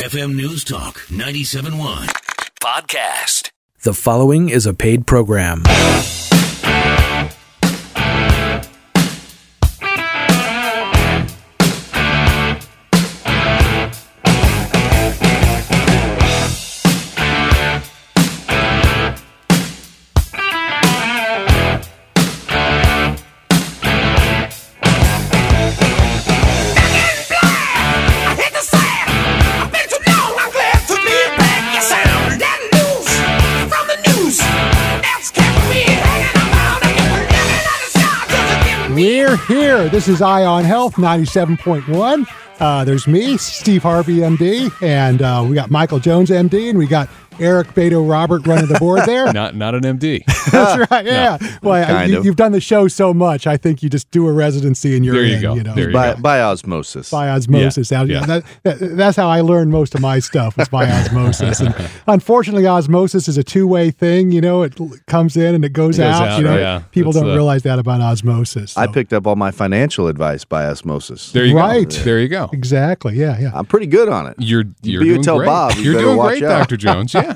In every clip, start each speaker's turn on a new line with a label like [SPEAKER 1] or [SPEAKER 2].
[SPEAKER 1] FM News Talk 97.1 podcast.
[SPEAKER 2] The following is a paid program.
[SPEAKER 3] This is Eye on Health 97.1. Uh, there's me, Steve Harvey, MD, and uh, we got Michael Jones, MD, and we got Eric Beto Robert running the board there.
[SPEAKER 4] Not not an MD.
[SPEAKER 3] That's right. Yeah. Well,
[SPEAKER 5] Kind
[SPEAKER 3] you,
[SPEAKER 5] of.
[SPEAKER 3] you've done the show so much. I think you just do a residency and you're
[SPEAKER 4] There you
[SPEAKER 3] in.
[SPEAKER 4] go.
[SPEAKER 3] You know,
[SPEAKER 4] There you
[SPEAKER 5] by,
[SPEAKER 4] go.
[SPEAKER 5] by osmosis.
[SPEAKER 3] by osmosis.
[SPEAKER 4] Yeah,
[SPEAKER 3] Now,
[SPEAKER 4] yeah.
[SPEAKER 3] That, that, that's how I learned most of my stuff was by osmosis. And unfortunately, osmosis is a two way thing. You know, it comes in and it goes,
[SPEAKER 4] It goes
[SPEAKER 3] out.
[SPEAKER 4] out,
[SPEAKER 3] You know,
[SPEAKER 4] yeah.
[SPEAKER 3] people
[SPEAKER 4] That's
[SPEAKER 3] don't
[SPEAKER 4] the-
[SPEAKER 3] realize that about osmosis.
[SPEAKER 5] I picked up all my financial advice by osmosis.
[SPEAKER 4] There you
[SPEAKER 3] Right.
[SPEAKER 4] go. There you go.
[SPEAKER 3] exactly. Yeah. Yeah.
[SPEAKER 5] I'm pretty good on it.
[SPEAKER 4] You're you're
[SPEAKER 5] you
[SPEAKER 4] doing
[SPEAKER 5] tell
[SPEAKER 4] great.
[SPEAKER 5] Bob you
[SPEAKER 4] you're
[SPEAKER 5] better
[SPEAKER 4] doing
[SPEAKER 5] watch
[SPEAKER 4] great. Doctor Jones. Yeah.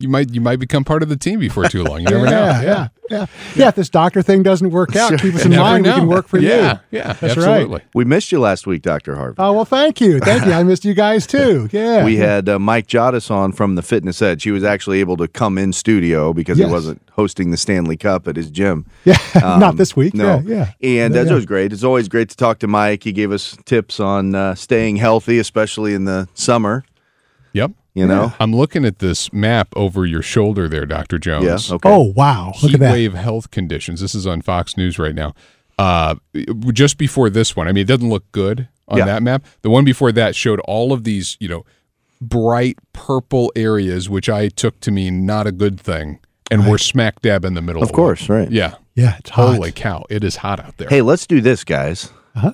[SPEAKER 4] You might you might become part of the team before too long. You never know.
[SPEAKER 3] yeah, yeah, yeah, yeah. If this doctor thing doesn't work out, keep us in mind.
[SPEAKER 4] know.
[SPEAKER 3] We can work for
[SPEAKER 4] yeah,
[SPEAKER 3] you.
[SPEAKER 4] Yeah,
[SPEAKER 3] That's
[SPEAKER 4] absolutely.
[SPEAKER 3] right.
[SPEAKER 5] We missed you last week, Dr. Harvey.
[SPEAKER 3] Oh well, thank you, thank you. I missed you guys too. Yeah,
[SPEAKER 5] we had uh, Mike Jodis on from the Fitness Edge. He was actually able to come in studio because
[SPEAKER 3] Yes.
[SPEAKER 5] he wasn't hosting the Stanley Cup at his gym.
[SPEAKER 3] yeah,
[SPEAKER 5] Um,
[SPEAKER 3] not this week.
[SPEAKER 5] No.
[SPEAKER 3] Yeah, yeah.
[SPEAKER 5] And
[SPEAKER 3] Yeah,
[SPEAKER 5] that
[SPEAKER 3] yeah.
[SPEAKER 5] was great. It's always great to talk to Mike. He gave us tips on uh, staying healthy, especially in the summer.
[SPEAKER 4] Yep.
[SPEAKER 5] You know?
[SPEAKER 4] I'm looking at this map over your shoulder there, Doctor
[SPEAKER 5] Yeah.
[SPEAKER 4] Jones.
[SPEAKER 5] Okay.
[SPEAKER 3] Oh wow, look
[SPEAKER 4] Heat
[SPEAKER 3] at that.
[SPEAKER 4] wave health conditions. This is on Fox News right now. Uh, just before this one, I mean, it doesn't look good on
[SPEAKER 5] Yeah.
[SPEAKER 4] that map. The one before that showed all of these, you know, bright purple areas, which I took to mean not a good thing, and we're smack dab in the middle.
[SPEAKER 5] Of course, right.
[SPEAKER 4] Yeah.
[SPEAKER 3] Yeah, it's hot.
[SPEAKER 4] Holy cow! It is hot out there.
[SPEAKER 5] Hey, let's do this, guys.
[SPEAKER 3] Uh-huh.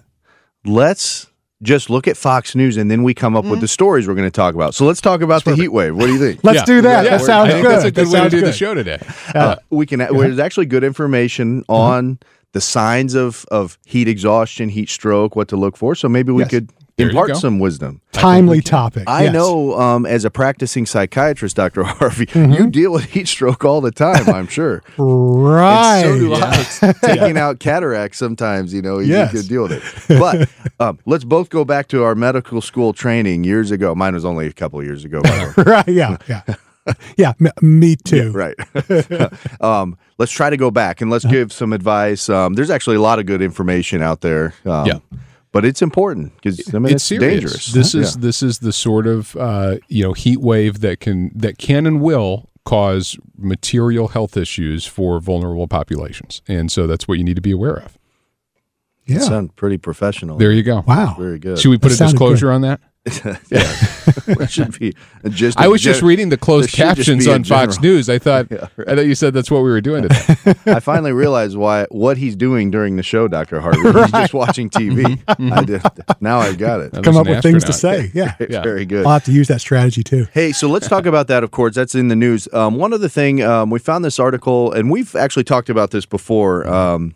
[SPEAKER 5] Let's just look at Fox News and then we come up
[SPEAKER 3] Mm-hmm.
[SPEAKER 5] with the stories we're going to talk about. So let's talk about the heat wave. What do you think?
[SPEAKER 3] Let's
[SPEAKER 4] Yeah.
[SPEAKER 3] do that.
[SPEAKER 4] Yeah,
[SPEAKER 3] that sounds
[SPEAKER 4] I think
[SPEAKER 3] good.
[SPEAKER 4] That's a good
[SPEAKER 3] that
[SPEAKER 4] way to
[SPEAKER 3] sounds
[SPEAKER 4] do the show today.
[SPEAKER 5] Uh, we can. There's actually good information
[SPEAKER 3] Uh-huh.
[SPEAKER 5] on the signs of of heat exhaustion, heat stroke, what to look for. So maybe we
[SPEAKER 3] Yes.
[SPEAKER 5] could
[SPEAKER 4] There
[SPEAKER 5] impart some wisdom.
[SPEAKER 3] Timely topic.
[SPEAKER 5] I
[SPEAKER 3] yes.
[SPEAKER 5] know, um, as a practicing psychiatrist, Doctor Harvey,
[SPEAKER 3] Mm-hmm.
[SPEAKER 5] you deal with heat stroke all the time. I'm sure.
[SPEAKER 3] Right.
[SPEAKER 5] And so do I. Taking out cataracts sometimes, you know, you
[SPEAKER 3] Yes.
[SPEAKER 5] can deal with it. But um, let's both go back to our medical school training years ago. Mine was only a couple of years ago. by the way.
[SPEAKER 3] right. Yeah. Yeah. yeah. m- me too.
[SPEAKER 5] right. um, let's try to go back and let's
[SPEAKER 3] Uh-huh.
[SPEAKER 5] give some advice. Um, there's actually a lot of good information out there. Um,
[SPEAKER 4] Yeah.
[SPEAKER 5] But it's important because I mean it's,
[SPEAKER 4] it's
[SPEAKER 5] dangerous.
[SPEAKER 4] This is
[SPEAKER 5] Yeah.
[SPEAKER 4] this is the sort of uh, you know heat wave that can that can and will cause material health issues for vulnerable populations, and so that's what you need to be aware of.
[SPEAKER 5] You
[SPEAKER 3] Yeah.
[SPEAKER 5] sound pretty professional.
[SPEAKER 4] There you go.
[SPEAKER 3] Wow.
[SPEAKER 5] Very good.
[SPEAKER 4] Should we put
[SPEAKER 3] That
[SPEAKER 4] a
[SPEAKER 3] sounded
[SPEAKER 4] disclosure on that?
[SPEAKER 5] yeah. it should be just.
[SPEAKER 4] I
[SPEAKER 5] a
[SPEAKER 4] was just reading the closed
[SPEAKER 5] there should just
[SPEAKER 4] captions on Fox
[SPEAKER 5] general-
[SPEAKER 4] News. I thought
[SPEAKER 5] Yeah, right.
[SPEAKER 4] I thought you said that's what we were doing today.
[SPEAKER 5] I finally realized why what he's doing during the show, Doctor Harvey. He's just watching TV. I did. Now I've got it.
[SPEAKER 4] Now
[SPEAKER 3] Come up
[SPEAKER 4] an
[SPEAKER 3] with things to say. Yeah.
[SPEAKER 4] Yeah.
[SPEAKER 5] Very good.
[SPEAKER 3] I'll have to use that strategy too.
[SPEAKER 5] Hey, so let's talk about that. Of course, that's in the news. Um, one other thing, um, we found this article, and we've actually talked about this before. Um,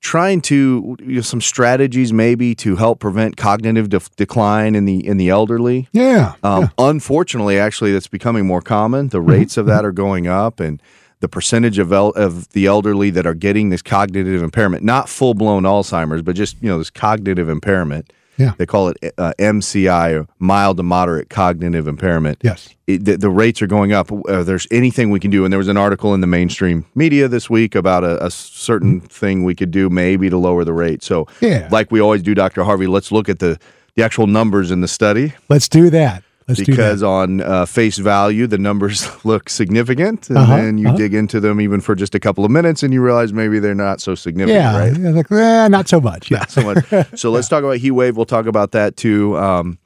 [SPEAKER 5] trying to you know, some strategies maybe to help prevent cognitive def- decline in the in the elderly.
[SPEAKER 3] Yeah.
[SPEAKER 5] Um, Unfortunately, actually, that's becoming more common. The rates of that are going up, and the percentage of el- of the elderly that are getting this cognitive impairment, not full blown Alzheimer's, but just you know this cognitive impairment.
[SPEAKER 3] Yeah.
[SPEAKER 5] They call it uh, MCI, or mild to moderate cognitive impairment.
[SPEAKER 3] Yes.
[SPEAKER 5] It, the, the rates are going up. Uh, there's anything we can do, and there was an article in the mainstream media this week about a, a certain thing we could do, maybe to lower the rate. So,
[SPEAKER 3] Yeah.
[SPEAKER 5] like we always do, Dr. Harvey, let's look at the the actual numbers in the study
[SPEAKER 3] Let's do that. Let's
[SPEAKER 5] because
[SPEAKER 3] do
[SPEAKER 5] on uh, face value the numbers look significant and
[SPEAKER 3] Uh-huh,
[SPEAKER 5] then you
[SPEAKER 3] uh-huh.
[SPEAKER 5] dig into them even for just a couple of minutes and you realize maybe they're not so significant
[SPEAKER 3] Yeah.
[SPEAKER 5] right
[SPEAKER 3] yeah, Like, eh, not so much. Yeah.
[SPEAKER 5] so much so let's talk about heat wave we'll talk about that too um,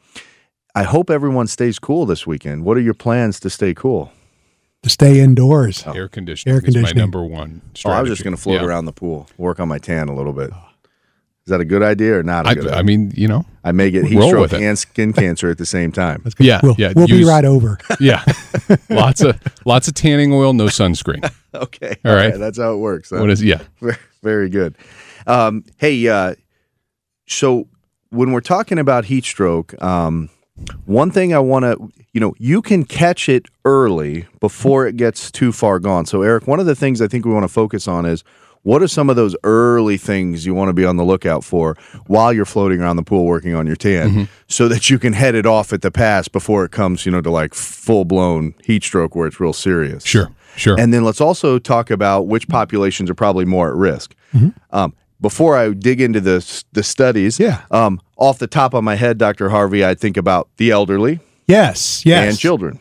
[SPEAKER 5] i hope everyone stays cool this weekend what are your plans to stay cool
[SPEAKER 3] to stay indoors.
[SPEAKER 4] Air conditioning,
[SPEAKER 3] Air
[SPEAKER 4] is my
[SPEAKER 3] conditioning.
[SPEAKER 4] number one strategy.
[SPEAKER 5] oh i was just going to float
[SPEAKER 4] Yeah.
[SPEAKER 5] around the pool work on my tan a little bit is that a good idea or not a
[SPEAKER 4] I,
[SPEAKER 5] good
[SPEAKER 4] I mean, you know,
[SPEAKER 5] I may get heat stroke and skin cancer at the same time
[SPEAKER 3] That's good.
[SPEAKER 4] Yeah,
[SPEAKER 3] We'll,
[SPEAKER 4] yeah,
[SPEAKER 3] we'll be right over.
[SPEAKER 4] yeah, lots of lots of tanning oil, no sunscreen.
[SPEAKER 5] okay
[SPEAKER 4] All right.
[SPEAKER 5] that's how it works huh?
[SPEAKER 4] What is? Yeah,
[SPEAKER 5] Very- Very good. Um, hey, uh, so when we're talking about heat stroke, um, One thing I want to, you know, you can catch it early before it gets too far gone. So, Eric, one of the things I think we want to focus on is what are some of those early things you want to be on the lookout for while you're floating around the pool working on your tan so that you can head it off at the pass before it comes, you know, to like full blown heat stroke where it's real serious.
[SPEAKER 4] Sure, sure.
[SPEAKER 5] And then let's also talk about which populations are probably more at risk. Um, before I dig into the the studies,
[SPEAKER 3] Yeah.
[SPEAKER 5] um, off the top of my head, Dr. Harvey, I think about the elderly
[SPEAKER 3] Yes, yes.
[SPEAKER 5] and children.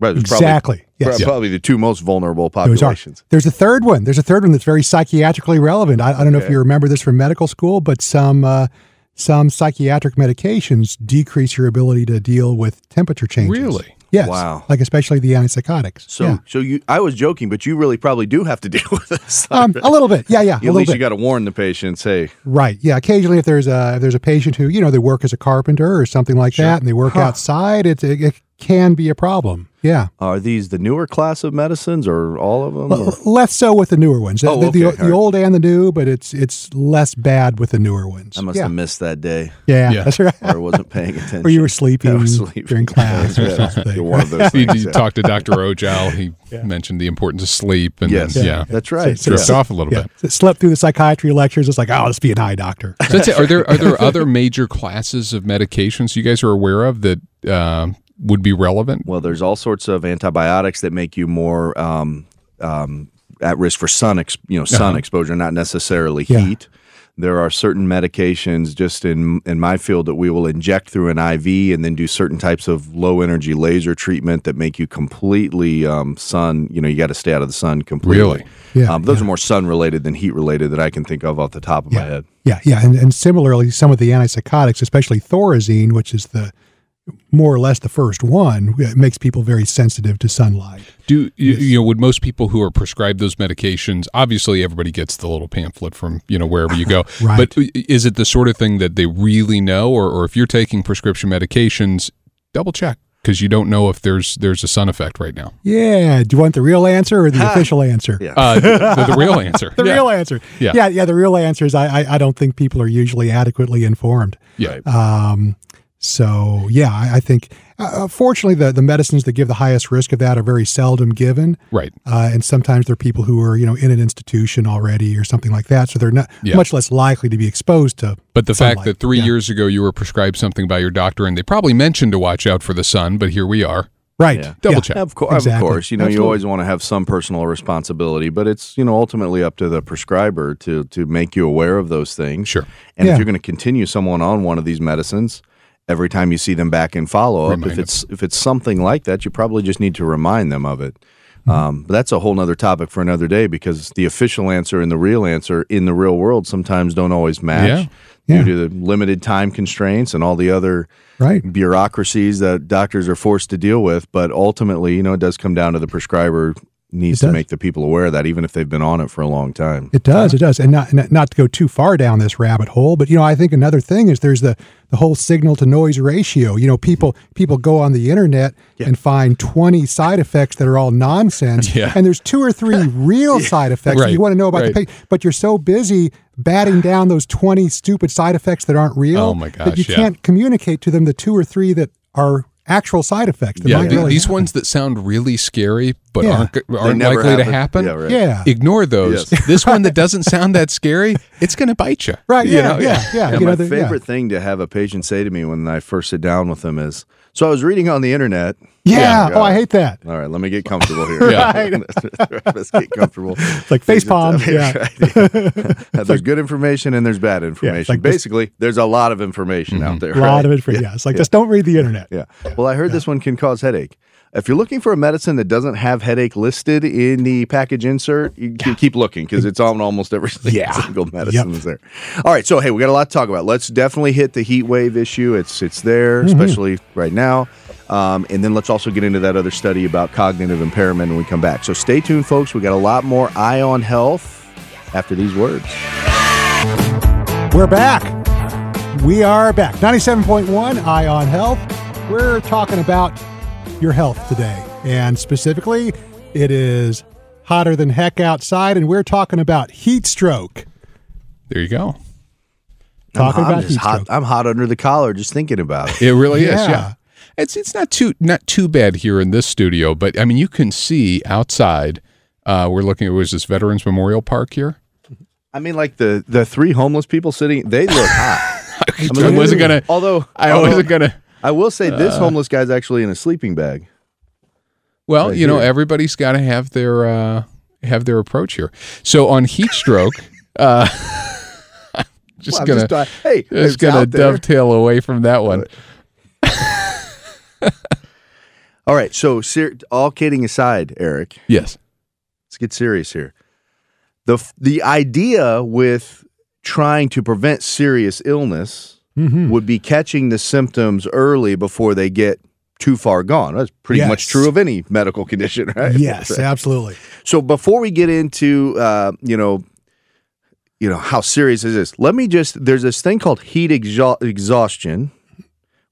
[SPEAKER 5] Right,
[SPEAKER 3] Exactly, yes.
[SPEAKER 5] probably the two most vulnerable populations.
[SPEAKER 3] There's a third one. There's a third one that's very psychiatrically relevant. I, I don't know if you remember this from medical school, but some uh, some psychiatric medications decrease your ability to deal with temperature changes.
[SPEAKER 4] Really?
[SPEAKER 3] Yes.
[SPEAKER 5] Wow.
[SPEAKER 3] Like especially the antipsychotics.
[SPEAKER 5] So,
[SPEAKER 3] Yeah.
[SPEAKER 5] so you, I was joking, but you really probably do have to deal with this.
[SPEAKER 3] Um, a little bit. Yeah, yeah.
[SPEAKER 5] At
[SPEAKER 3] little
[SPEAKER 5] least
[SPEAKER 3] bit.
[SPEAKER 5] you got to warn the patients. Hey,
[SPEAKER 3] Right. Yeah. Occasionally, if there's a if there's a patient who you know they work as a carpenter or something like that, and they work outside, it, it it can be a problem. Yeah.
[SPEAKER 5] are these the newer class of medicines or all of them? or-
[SPEAKER 3] L- Less so with the newer ones.
[SPEAKER 5] Oh,
[SPEAKER 3] the, the,
[SPEAKER 5] okay.
[SPEAKER 3] the old and the new, but it's it's less bad with the newer ones.
[SPEAKER 5] I must
[SPEAKER 3] yeah.
[SPEAKER 5] have missed that day,
[SPEAKER 3] yeah,
[SPEAKER 4] Yeah.
[SPEAKER 3] that's right.
[SPEAKER 5] or I wasn't paying attention.
[SPEAKER 3] or you were sleeping,
[SPEAKER 5] I was sleeping.
[SPEAKER 3] during class or
[SPEAKER 5] Yeah,
[SPEAKER 3] something.
[SPEAKER 5] One of those
[SPEAKER 4] you,
[SPEAKER 5] things.
[SPEAKER 4] you
[SPEAKER 5] yeah.
[SPEAKER 4] talked to Dr. Ojal. He mentioned the importance of sleep. And
[SPEAKER 5] Yes,
[SPEAKER 4] then, yeah.
[SPEAKER 5] that's right.
[SPEAKER 3] So-
[SPEAKER 4] Drift
[SPEAKER 3] so-
[SPEAKER 4] off a little
[SPEAKER 3] Yeah,
[SPEAKER 4] bit.
[SPEAKER 3] so slept through the psychiatry lectures. It's like, oh, let's be an eye doctor.
[SPEAKER 4] So that's it. Are there are there other major classes of medications you guys are aware of that um would be relevant?
[SPEAKER 5] Well, there's all sorts of antibiotics that make you more um, um, at risk for sun, ex- you know, sun exposure, not necessarily
[SPEAKER 3] Yeah.
[SPEAKER 5] heat. There are certain medications just in in my field that we will inject through an IV and then do certain types of low energy laser treatment that make you completely um, sun. You know, you got to stay out of the sun completely.
[SPEAKER 4] Really?
[SPEAKER 3] Yeah,
[SPEAKER 5] um, those
[SPEAKER 3] yeah.
[SPEAKER 5] are more sun related than heat related that I can think of off the top of my head.
[SPEAKER 3] Yeah, yeah, and, and similarly, some of the antipsychotics, especially Thorazine, which is the more or less the first one, it makes people very sensitive to sunlight.
[SPEAKER 4] Do you, you know? Would most people who are prescribed those medications? Obviously, everybody gets the little pamphlet from you know wherever you go.
[SPEAKER 3] Right.
[SPEAKER 4] But is it the sort of thing that they really know, or, or if you're taking prescription medications, double check because you don't know if there's there's a sun effect right now.
[SPEAKER 3] Yeah, do you want the real answer or the official answer?
[SPEAKER 5] Yeah.
[SPEAKER 4] Uh, the, the real answer.
[SPEAKER 3] The
[SPEAKER 4] Yeah.
[SPEAKER 3] real answer.
[SPEAKER 4] Yeah.
[SPEAKER 3] yeah, yeah. The real answer is I, I, I don't think people are usually adequately informed.
[SPEAKER 4] Yeah.
[SPEAKER 3] Um, so yeah, I, I think uh, fortunately the the medicines that give the highest risk of that are very seldom given.
[SPEAKER 4] Right.
[SPEAKER 3] Uh, and sometimes they're people who are, you know, in an institution already or something like that. So they're not
[SPEAKER 4] Yeah.
[SPEAKER 3] much less likely to be exposed to.
[SPEAKER 4] But the fact that three
[SPEAKER 3] Yeah.
[SPEAKER 4] years ago you were prescribed something by your doctor and they probably mentioned to watch out for the sun, but here we are.
[SPEAKER 3] Right.
[SPEAKER 5] Yeah.
[SPEAKER 4] Double
[SPEAKER 3] Yeah.
[SPEAKER 4] check.
[SPEAKER 5] Of, course, of course, you know, you always want to have some personal responsibility, but it's you know ultimately up to the prescriber to to make you aware of those things.
[SPEAKER 4] Sure.
[SPEAKER 5] And
[SPEAKER 3] Yeah.
[SPEAKER 5] if you're going to continue someone on one of these medicines, every time you see them back in follow up, if it's if it's something like that, you probably just need to remind them of it.
[SPEAKER 3] Mm-hmm.
[SPEAKER 5] Um, but that's a whole nother topic for another day because the official answer and the real answer in the real world sometimes don't always match
[SPEAKER 3] Yeah.
[SPEAKER 5] due to the limited time constraints and all the other
[SPEAKER 3] Right.
[SPEAKER 5] bureaucracies that doctors are forced to deal with. But ultimately, you know, it does come down to the prescriber needs to make the people aware of that, even if they've been on it for a long time.
[SPEAKER 3] It does. It does. And not, not to go too far down this rabbit hole, but you know, I think another thing is there's the the whole signal to noise ratio. You know, people people go on the internet and find 20 side effects that are all nonsense,
[SPEAKER 4] Yeah.
[SPEAKER 3] and there's two or three real side effects
[SPEAKER 4] Right.
[SPEAKER 3] you want to know about
[SPEAKER 4] Right.
[SPEAKER 3] the patient, but you're so busy batting down those 20 stupid side effects that aren't real
[SPEAKER 4] Oh, my
[SPEAKER 3] that you
[SPEAKER 4] yeah.
[SPEAKER 3] can't communicate to them the two or three that are actual side effects
[SPEAKER 4] Yeah,
[SPEAKER 3] really
[SPEAKER 4] these
[SPEAKER 3] happen.
[SPEAKER 4] ones that sound really scary but
[SPEAKER 3] Yeah.
[SPEAKER 4] aren't aren't
[SPEAKER 5] never
[SPEAKER 4] likely to
[SPEAKER 5] happen.
[SPEAKER 4] happen.
[SPEAKER 5] Yeah, right.
[SPEAKER 3] Yeah.
[SPEAKER 4] Ignore those.
[SPEAKER 5] Yes.
[SPEAKER 4] this one that doesn't sound that scary, it's going to bite you.
[SPEAKER 3] Right,
[SPEAKER 4] You
[SPEAKER 3] yeah,
[SPEAKER 4] know?
[SPEAKER 3] yeah, yeah.
[SPEAKER 5] Yeah,
[SPEAKER 3] you
[SPEAKER 5] my
[SPEAKER 3] know, the- yeah.
[SPEAKER 5] favorite thing to have a patient say to me when I first sit down with them is, "So I was reading on the internet."
[SPEAKER 3] Yeah.
[SPEAKER 5] Yeah.
[SPEAKER 3] Oh, I hate that.
[SPEAKER 5] All right, let me get comfortable here.
[SPEAKER 4] Yeah.
[SPEAKER 5] Let's get comfortable.
[SPEAKER 3] It's like face palm. Yeah.
[SPEAKER 5] there's good information and there's bad information.
[SPEAKER 3] like this-
[SPEAKER 5] Basically, there's a lot of information out mm-hmm. there.
[SPEAKER 3] A lot
[SPEAKER 5] right?
[SPEAKER 3] of it for yeah. It's like just don't read the internet.
[SPEAKER 5] Yeah. Well, I heard this one can cause headache. If you're looking for a medicine that doesn't have headache listed in the package insert, you can keep looking because it's on almost every
[SPEAKER 3] Yeah.
[SPEAKER 5] single medicine
[SPEAKER 3] Yep.
[SPEAKER 5] is there. All right, so hey, we got a lot to talk about. Let's definitely hit the heat wave issue. It's it's there,
[SPEAKER 3] Mm-hmm.
[SPEAKER 5] especially right now. Um, and then let's also get into that other study about cognitive impairment when we come back. So stay tuned, folks. We got a lot more Eye on Health after these words.
[SPEAKER 3] We're back. We are back. 97.1 Eye on Health. We're talking about your health today. And specifically, it is hotter than heck outside, and we're talking about heat stroke.
[SPEAKER 4] There you go.
[SPEAKER 3] Talking
[SPEAKER 5] I'm,
[SPEAKER 3] about
[SPEAKER 5] just
[SPEAKER 3] heat
[SPEAKER 5] hot.
[SPEAKER 3] stroke.
[SPEAKER 5] I'm hot under the collar just thinking about it.
[SPEAKER 4] It really is.
[SPEAKER 3] Yeah.
[SPEAKER 4] Yeah. It's it's not too not too bad here in this studio, but I mean you can see outside. Uh, we're looking at was this Veterans Memorial Park here.
[SPEAKER 5] I mean, like the the three homeless people sitting, they look hot.
[SPEAKER 4] I wasn't gonna.
[SPEAKER 5] Although
[SPEAKER 4] I
[SPEAKER 5] although-
[SPEAKER 4] wasn't gonna.
[SPEAKER 5] I will say this homeless guy's actually in a sleeping bag.
[SPEAKER 4] Well,
[SPEAKER 5] right
[SPEAKER 4] you know, everybody's got to have their uh, have their approach here. So on heat stroke, uh, just
[SPEAKER 5] Well,
[SPEAKER 4] gonna
[SPEAKER 5] just, uh, hey,
[SPEAKER 4] just gonna
[SPEAKER 5] there.
[SPEAKER 4] dovetail away from that one.
[SPEAKER 5] All right, so ser- all kidding aside, Eric,
[SPEAKER 4] Yes.
[SPEAKER 5] let's get serious here. the f- The idea with trying to prevent serious illness
[SPEAKER 3] Mm-hmm.
[SPEAKER 5] would be catching the symptoms early before they get too far gone. That's pretty much true of any medical condition, right?
[SPEAKER 3] Yes, absolutely.
[SPEAKER 5] So before we get into uh, you know, you know how serious is this? Let me just there's this thing called heat exha- exhaustion,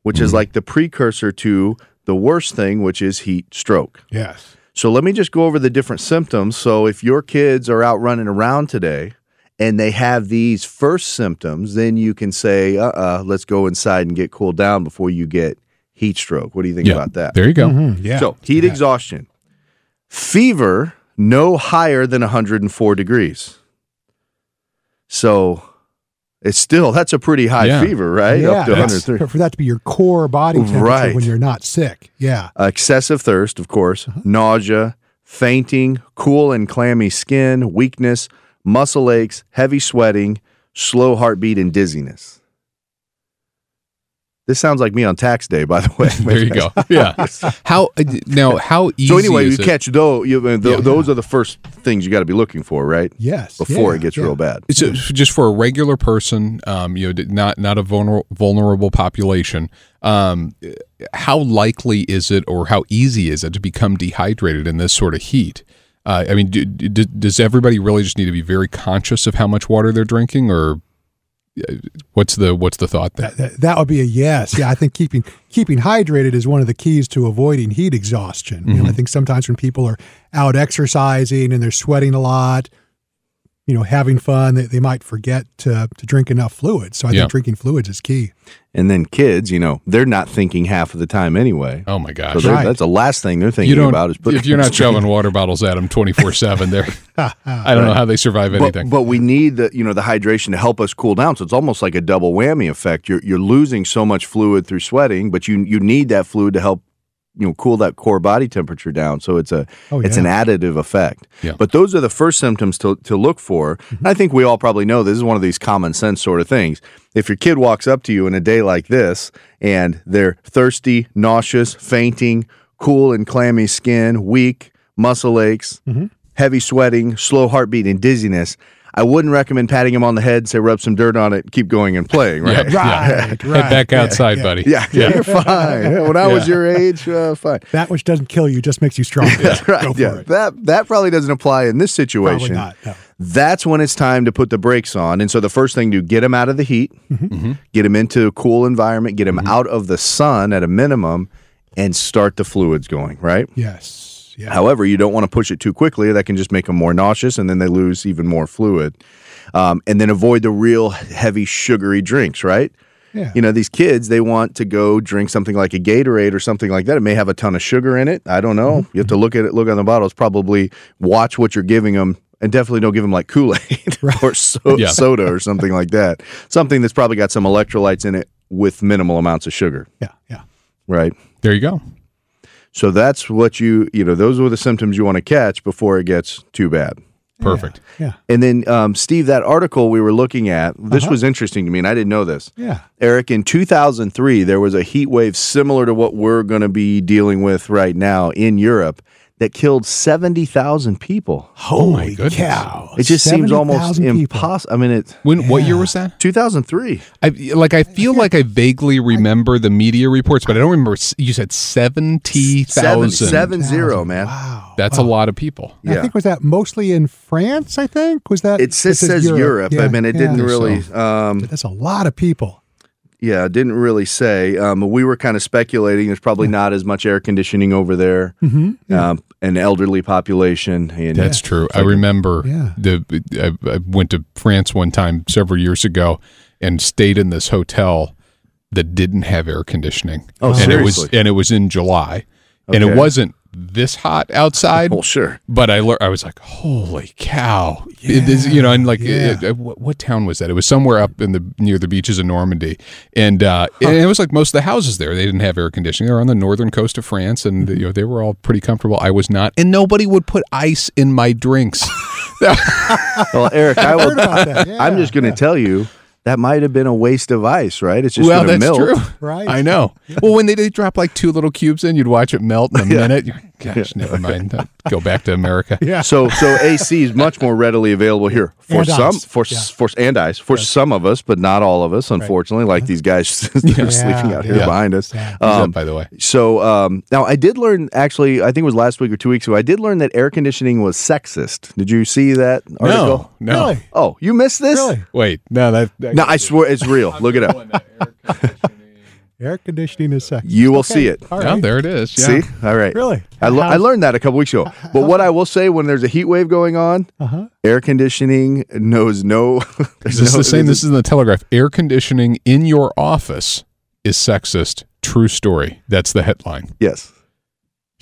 [SPEAKER 5] which is like the precursor to the worst thing, which is heat stroke.
[SPEAKER 3] Yes.
[SPEAKER 5] So let me just go over the different symptoms. So if your kids are out running around today and they have these first symptoms, then you can say, "Uh, uh let's go inside and get cooled down before you get heat stroke." What do you think
[SPEAKER 4] Yeah.
[SPEAKER 5] about that?
[SPEAKER 4] There you go.
[SPEAKER 3] Mhm, yeah.
[SPEAKER 5] So heat
[SPEAKER 3] Yeah.
[SPEAKER 5] exhaustion, fever no higher than 104 degrees. So it's still that's a pretty high
[SPEAKER 4] Yeah.
[SPEAKER 5] fever, right?
[SPEAKER 3] Yeah,
[SPEAKER 5] Up to 103.
[SPEAKER 3] For, for that to be your core body temperature
[SPEAKER 5] Right.
[SPEAKER 3] when you're not sick. Yeah.
[SPEAKER 5] Excessive thirst, of course,
[SPEAKER 3] Uh-huh.
[SPEAKER 5] nausea, fainting, cool and clammy skin, weakness, muscle aches, heavy sweating, slow heartbeat, and dizziness. This sounds like me on tax day, by the way.
[SPEAKER 4] There you go. Yeah. How uh, now? How easy?
[SPEAKER 5] So anyway, you
[SPEAKER 4] it-
[SPEAKER 5] catch those. You, th-
[SPEAKER 4] Yeah.
[SPEAKER 5] those are the first things you got to be looking for, right?
[SPEAKER 3] Yes.
[SPEAKER 5] Before
[SPEAKER 3] yeah,
[SPEAKER 5] it gets
[SPEAKER 3] yeah.
[SPEAKER 5] real bad.
[SPEAKER 4] So just for a regular person, um, you know, not not a vulner- vulnerable population. Um, how likely is it, or how easy is it to become dehydrated in this sort of heat? Uh, I mean, do, do, does everybody really just need to be very conscious of how much water they're drinking, or uh, what's the what's the thought there?
[SPEAKER 3] That, that, that would be a yes. Yeah, I think keeping keeping hydrated is one of the keys to avoiding heat exhaustion. You know, I
[SPEAKER 4] Mm-hmm.
[SPEAKER 3] think sometimes when people are out exercising and they're sweating a lot, you know, having fun, they, they might forget to to drink enough fluids. So I
[SPEAKER 4] Yeah.
[SPEAKER 3] think drinking fluids is key.
[SPEAKER 5] And then kids, you know, they're not thinking half of the time anyway.
[SPEAKER 4] Oh my
[SPEAKER 5] So
[SPEAKER 4] gosh!
[SPEAKER 5] they're-
[SPEAKER 3] Right.
[SPEAKER 5] that's the last thing they're thinking
[SPEAKER 4] You don't.
[SPEAKER 5] about is putting.
[SPEAKER 4] if you're not shoving water bottles at them twenty four seven, they're. I don't know how they survive anything.
[SPEAKER 5] But, but we need the you know the hydration to help us cool down. So it's almost like a double whammy effect. You're you're losing so much fluid through sweating, but you you need that fluid to help you know cool that core body temperature down. So it's a
[SPEAKER 3] Oh,
[SPEAKER 5] it's
[SPEAKER 3] yeah.
[SPEAKER 5] an additive effect.
[SPEAKER 4] Yeah.
[SPEAKER 5] But those are the first symptoms to to look for.
[SPEAKER 3] Mm-hmm.
[SPEAKER 5] And I think we all probably know this is one of these common sense sort of things. If your kid walks up to you in a day like this and they're thirsty, nauseous, fainting, cool and clammy skin, weak, muscle aches,
[SPEAKER 3] Mm-hmm.
[SPEAKER 5] heavy sweating, slow heartbeat, and dizziness, I wouldn't recommend patting him on the head, say rub some dirt on it, keep going and playing, right?
[SPEAKER 4] Yeah.
[SPEAKER 3] Right,
[SPEAKER 4] Head
[SPEAKER 3] right.
[SPEAKER 4] back outside,
[SPEAKER 3] yeah.
[SPEAKER 4] buddy.
[SPEAKER 5] Yeah, yeah, you're fine. When I was your age, uh, fine.
[SPEAKER 3] That which doesn't kill you just makes you stronger.
[SPEAKER 5] That's right.
[SPEAKER 3] Go for
[SPEAKER 5] yeah,
[SPEAKER 3] it.
[SPEAKER 5] that that probably doesn't apply in this
[SPEAKER 3] Probably
[SPEAKER 5] situation.
[SPEAKER 3] not. No.
[SPEAKER 5] That's when it's time to put the brakes on. And so the first thing to get him out of the heat,
[SPEAKER 3] Mm-hmm.
[SPEAKER 5] get him into a cool environment, get him out of the sun at a minimum, and start the fluids going. Right.
[SPEAKER 3] Yes. Yeah.
[SPEAKER 5] However, you don't want to push it too quickly. That can just make them more nauseous, and then they lose even more fluid. Um, and then avoid the real heavy sugary drinks. Right.
[SPEAKER 3] yeah.
[SPEAKER 5] You know, these kids, they want to go drink something like a Gatorade or something like that. It may have a ton of sugar in it. I don't know.
[SPEAKER 3] Mm-hmm.
[SPEAKER 5] You have to look at it, look on the bottles, probably watch what you're giving them, and definitely don't give them like Kool Aid or so-
[SPEAKER 4] Yeah.
[SPEAKER 5] soda or something like that. Something that's probably got some electrolytes in it with minimal amounts of sugar,
[SPEAKER 3] yeah. Yeah.
[SPEAKER 5] right?
[SPEAKER 4] There you go.
[SPEAKER 5] So that's what you, you know, those are the symptoms you want to catch before it gets too bad.
[SPEAKER 4] Perfect.
[SPEAKER 3] Yeah.
[SPEAKER 5] And then, um, Steve, that article we were looking at, this
[SPEAKER 3] Uh-huh.
[SPEAKER 5] was interesting to me, and I didn't know this.
[SPEAKER 3] Yeah.
[SPEAKER 5] Eric, in 2003, there was a heat wave similar to what we're going to be dealing with right now in Europe that killed 70,000 people.
[SPEAKER 3] Holy
[SPEAKER 4] goodness.
[SPEAKER 3] cow!
[SPEAKER 5] It just seems almost impossible. I mean, it
[SPEAKER 4] When what year was that?
[SPEAKER 5] 2003.
[SPEAKER 4] I like. I feel like I vaguely remember the media reports, but I don't remember. You said
[SPEAKER 5] 70,000. 70, man.
[SPEAKER 3] Wow.
[SPEAKER 4] That's a lot of people.
[SPEAKER 3] And I think was that mostly in France. I think was that
[SPEAKER 5] It says, says Europe. I
[SPEAKER 3] Yeah,
[SPEAKER 5] mean, it
[SPEAKER 3] yeah.
[SPEAKER 5] didn't really.
[SPEAKER 4] so.
[SPEAKER 5] Um,
[SPEAKER 3] That's a lot of people.
[SPEAKER 5] Yeah, it didn't really say. Um, we were kind of speculating. There's probably not as much air conditioning over there.
[SPEAKER 3] Mm-hmm.
[SPEAKER 5] Um, an elderly population. And
[SPEAKER 4] That's true. I remember
[SPEAKER 3] Yeah.
[SPEAKER 4] the I, I went to France one time several years ago and stayed in this hotel that didn't have air conditioning.
[SPEAKER 5] Oh,
[SPEAKER 4] and it was
[SPEAKER 5] seriously?
[SPEAKER 4] and it was in July, and it wasn't this hot outside.
[SPEAKER 5] Well, sure.
[SPEAKER 4] But I lear- I was like, holy cow! It is, you know, and like,
[SPEAKER 3] Yeah.
[SPEAKER 4] it- it- what, what town was that? It was somewhere up in the near the beaches of Normandy, and uh, and it was like most of the houses there. They didn't have air conditioning. They were on the northern coast of France, and you know they were all pretty comfortable. I was not, and nobody would put ice in my drinks.
[SPEAKER 5] Well, Eric, I
[SPEAKER 3] heard
[SPEAKER 5] will,
[SPEAKER 3] about that. Yeah,
[SPEAKER 5] I'm just going to tell you that might have been a waste of ice, right? It's just
[SPEAKER 4] well, that's
[SPEAKER 5] melt.
[SPEAKER 4] true.
[SPEAKER 3] Right.
[SPEAKER 4] I know. Well, when they, they drop like two little cubes in, you'd watch it melt in a minute. You're, Gosh, never mind. Go back to America.
[SPEAKER 3] Yeah.
[SPEAKER 5] So, so AC is much more readily available here for
[SPEAKER 3] And
[SPEAKER 5] some,
[SPEAKER 3] ice.
[SPEAKER 5] for
[SPEAKER 3] Yeah.
[SPEAKER 5] for and ice for some of us, but not all of us, unfortunately. Like these guys that are
[SPEAKER 3] Yeah,
[SPEAKER 5] sleeping out here
[SPEAKER 3] yeah.
[SPEAKER 5] behind us.
[SPEAKER 3] Yeah.
[SPEAKER 4] Who's that,
[SPEAKER 5] Um,
[SPEAKER 4] by the way.
[SPEAKER 5] so um, now I did learn actually, I think it was last week or two weeks ago. I did learn that air conditioning was sexist. Did you see that article?
[SPEAKER 4] No, no.
[SPEAKER 3] Really?
[SPEAKER 5] Oh, you missed this?
[SPEAKER 3] Really?
[SPEAKER 4] Wait, no, that. that
[SPEAKER 5] No, I swear it's real. Look it up.
[SPEAKER 3] Air conditioning is sexy.
[SPEAKER 5] You will
[SPEAKER 3] Okay.
[SPEAKER 5] see it.
[SPEAKER 3] All right.
[SPEAKER 4] there it is. Yeah.
[SPEAKER 5] See? All right.
[SPEAKER 3] Really?
[SPEAKER 5] I, le- I learned that a couple weeks ago. But what I will say when there's a heat wave going on,
[SPEAKER 3] Uh-huh.
[SPEAKER 5] air conditioning knows no. there's
[SPEAKER 4] Is this
[SPEAKER 5] no-
[SPEAKER 4] the same? This is in the Telegraph. Air conditioning in your office is sexist. True story. That's the headline.
[SPEAKER 5] Yes.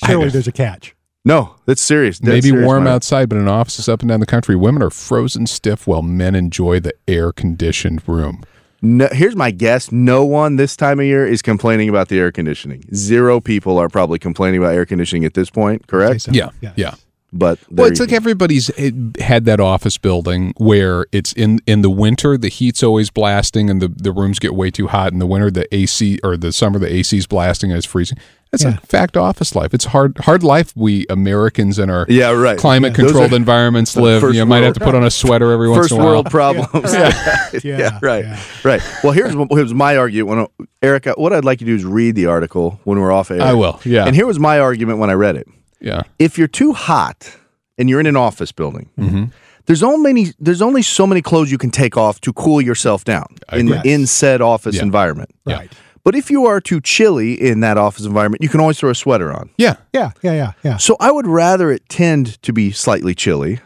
[SPEAKER 3] Surely there's a catch.
[SPEAKER 5] No, that's serious. Dead
[SPEAKER 4] Maybe
[SPEAKER 5] serious,
[SPEAKER 4] warm
[SPEAKER 5] Mike.
[SPEAKER 4] outside, but in offices up and down the country, women are frozen stiff while men enjoy the air conditioned room.
[SPEAKER 5] No, here's my guess. No one this time of year is complaining about the air conditioning. Zero people are probably complaining about air conditioning at this point, correct?
[SPEAKER 3] Say so.
[SPEAKER 4] Yeah,
[SPEAKER 3] Yes.
[SPEAKER 4] yeah.
[SPEAKER 5] But
[SPEAKER 4] Well, it's
[SPEAKER 5] you
[SPEAKER 4] like everybody's eh, had that office building where it's in in the winter the heat's always blasting and the, the rooms get way too hot. In the winter the AC or the summer the AC's blasting and it's freezing. That's
[SPEAKER 3] Yeah.
[SPEAKER 4] a fact office life. It's hard hard life we Americans in our
[SPEAKER 5] Yeah, right.
[SPEAKER 4] climate
[SPEAKER 5] Those
[SPEAKER 4] controlled
[SPEAKER 5] are
[SPEAKER 4] environments live.
[SPEAKER 5] first
[SPEAKER 4] You might have to put on a sweater every once in a while.
[SPEAKER 5] First world problems. Yeah,
[SPEAKER 3] Yeah,
[SPEAKER 5] right,
[SPEAKER 3] yeah.
[SPEAKER 5] right. Well, here's what here's my argument. When Erica, what I'd like you to do is read the article when we're off air.
[SPEAKER 4] I will, yeah.
[SPEAKER 5] And here was my argument when I read it.
[SPEAKER 4] Yeah.
[SPEAKER 5] If you're too hot and you're in an office building,
[SPEAKER 4] Mm-hmm.
[SPEAKER 5] there's only there's only so many clothes you can take off to cool yourself down in
[SPEAKER 3] agree.
[SPEAKER 5] in said office
[SPEAKER 4] Yeah.
[SPEAKER 5] environment.
[SPEAKER 4] Yeah.
[SPEAKER 3] Right.
[SPEAKER 5] But if you are too chilly in that office environment, you can always throw a sweater on.
[SPEAKER 4] Yeah.
[SPEAKER 3] Yeah, yeah, yeah, yeah.
[SPEAKER 5] So I would rather it tend to be slightly chilly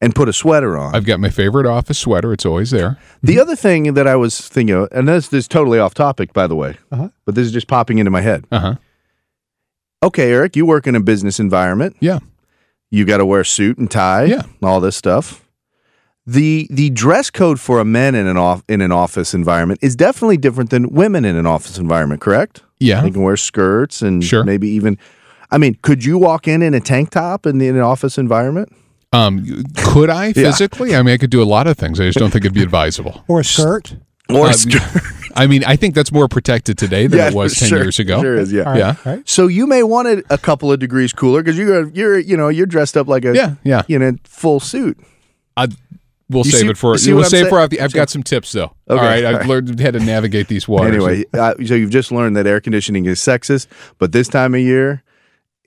[SPEAKER 5] and put a sweater on.
[SPEAKER 4] I've got my favorite office sweater. It's always there.
[SPEAKER 5] the other thing that I was thinking of, and this, this is totally off topic, by the way,
[SPEAKER 3] Uh-huh.
[SPEAKER 5] but this is just popping into my head.
[SPEAKER 4] Uh huh.
[SPEAKER 5] Okay, Eric, you work in a business environment.
[SPEAKER 4] Yeah.
[SPEAKER 5] You got to wear a suit and tie.
[SPEAKER 4] Yeah.
[SPEAKER 5] all this stuff. The the dress code for a man in an off in an office environment is definitely different than women in an office environment. Correct?
[SPEAKER 4] Yeah.
[SPEAKER 5] They can wear skirts and
[SPEAKER 4] Sure.
[SPEAKER 5] maybe even. I mean, could you walk in in a tank top in, the, in an office environment?
[SPEAKER 4] Um, could I
[SPEAKER 5] Yeah.
[SPEAKER 4] physically? I mean, I could do a lot of things. I just don't think it'd be advisable.
[SPEAKER 3] Or a skirt.
[SPEAKER 5] Or
[SPEAKER 4] Uh,
[SPEAKER 5] a skirt?
[SPEAKER 4] I mean, I think that's more protected today than
[SPEAKER 5] Yeah,
[SPEAKER 4] it was ten
[SPEAKER 5] sure.
[SPEAKER 4] years ago.
[SPEAKER 5] Sure is, yeah.
[SPEAKER 3] All right,
[SPEAKER 4] Yeah.
[SPEAKER 3] Right.
[SPEAKER 5] So you may want it a couple of degrees cooler because you're you're you know you're dressed up like a
[SPEAKER 4] Yeah, yeah.
[SPEAKER 5] you know full suit.
[SPEAKER 4] I, we'll
[SPEAKER 5] You
[SPEAKER 4] save
[SPEAKER 5] see-
[SPEAKER 4] it for
[SPEAKER 5] you
[SPEAKER 4] we'll
[SPEAKER 5] I'm
[SPEAKER 4] save
[SPEAKER 5] saying?
[SPEAKER 4] for. I've got some tips though.
[SPEAKER 5] Okay,
[SPEAKER 4] All right, I've
[SPEAKER 5] right.
[SPEAKER 4] learned how to navigate these waters.
[SPEAKER 5] Anyway, uh, so you've just learned that air conditioning is sexist, but this time of year,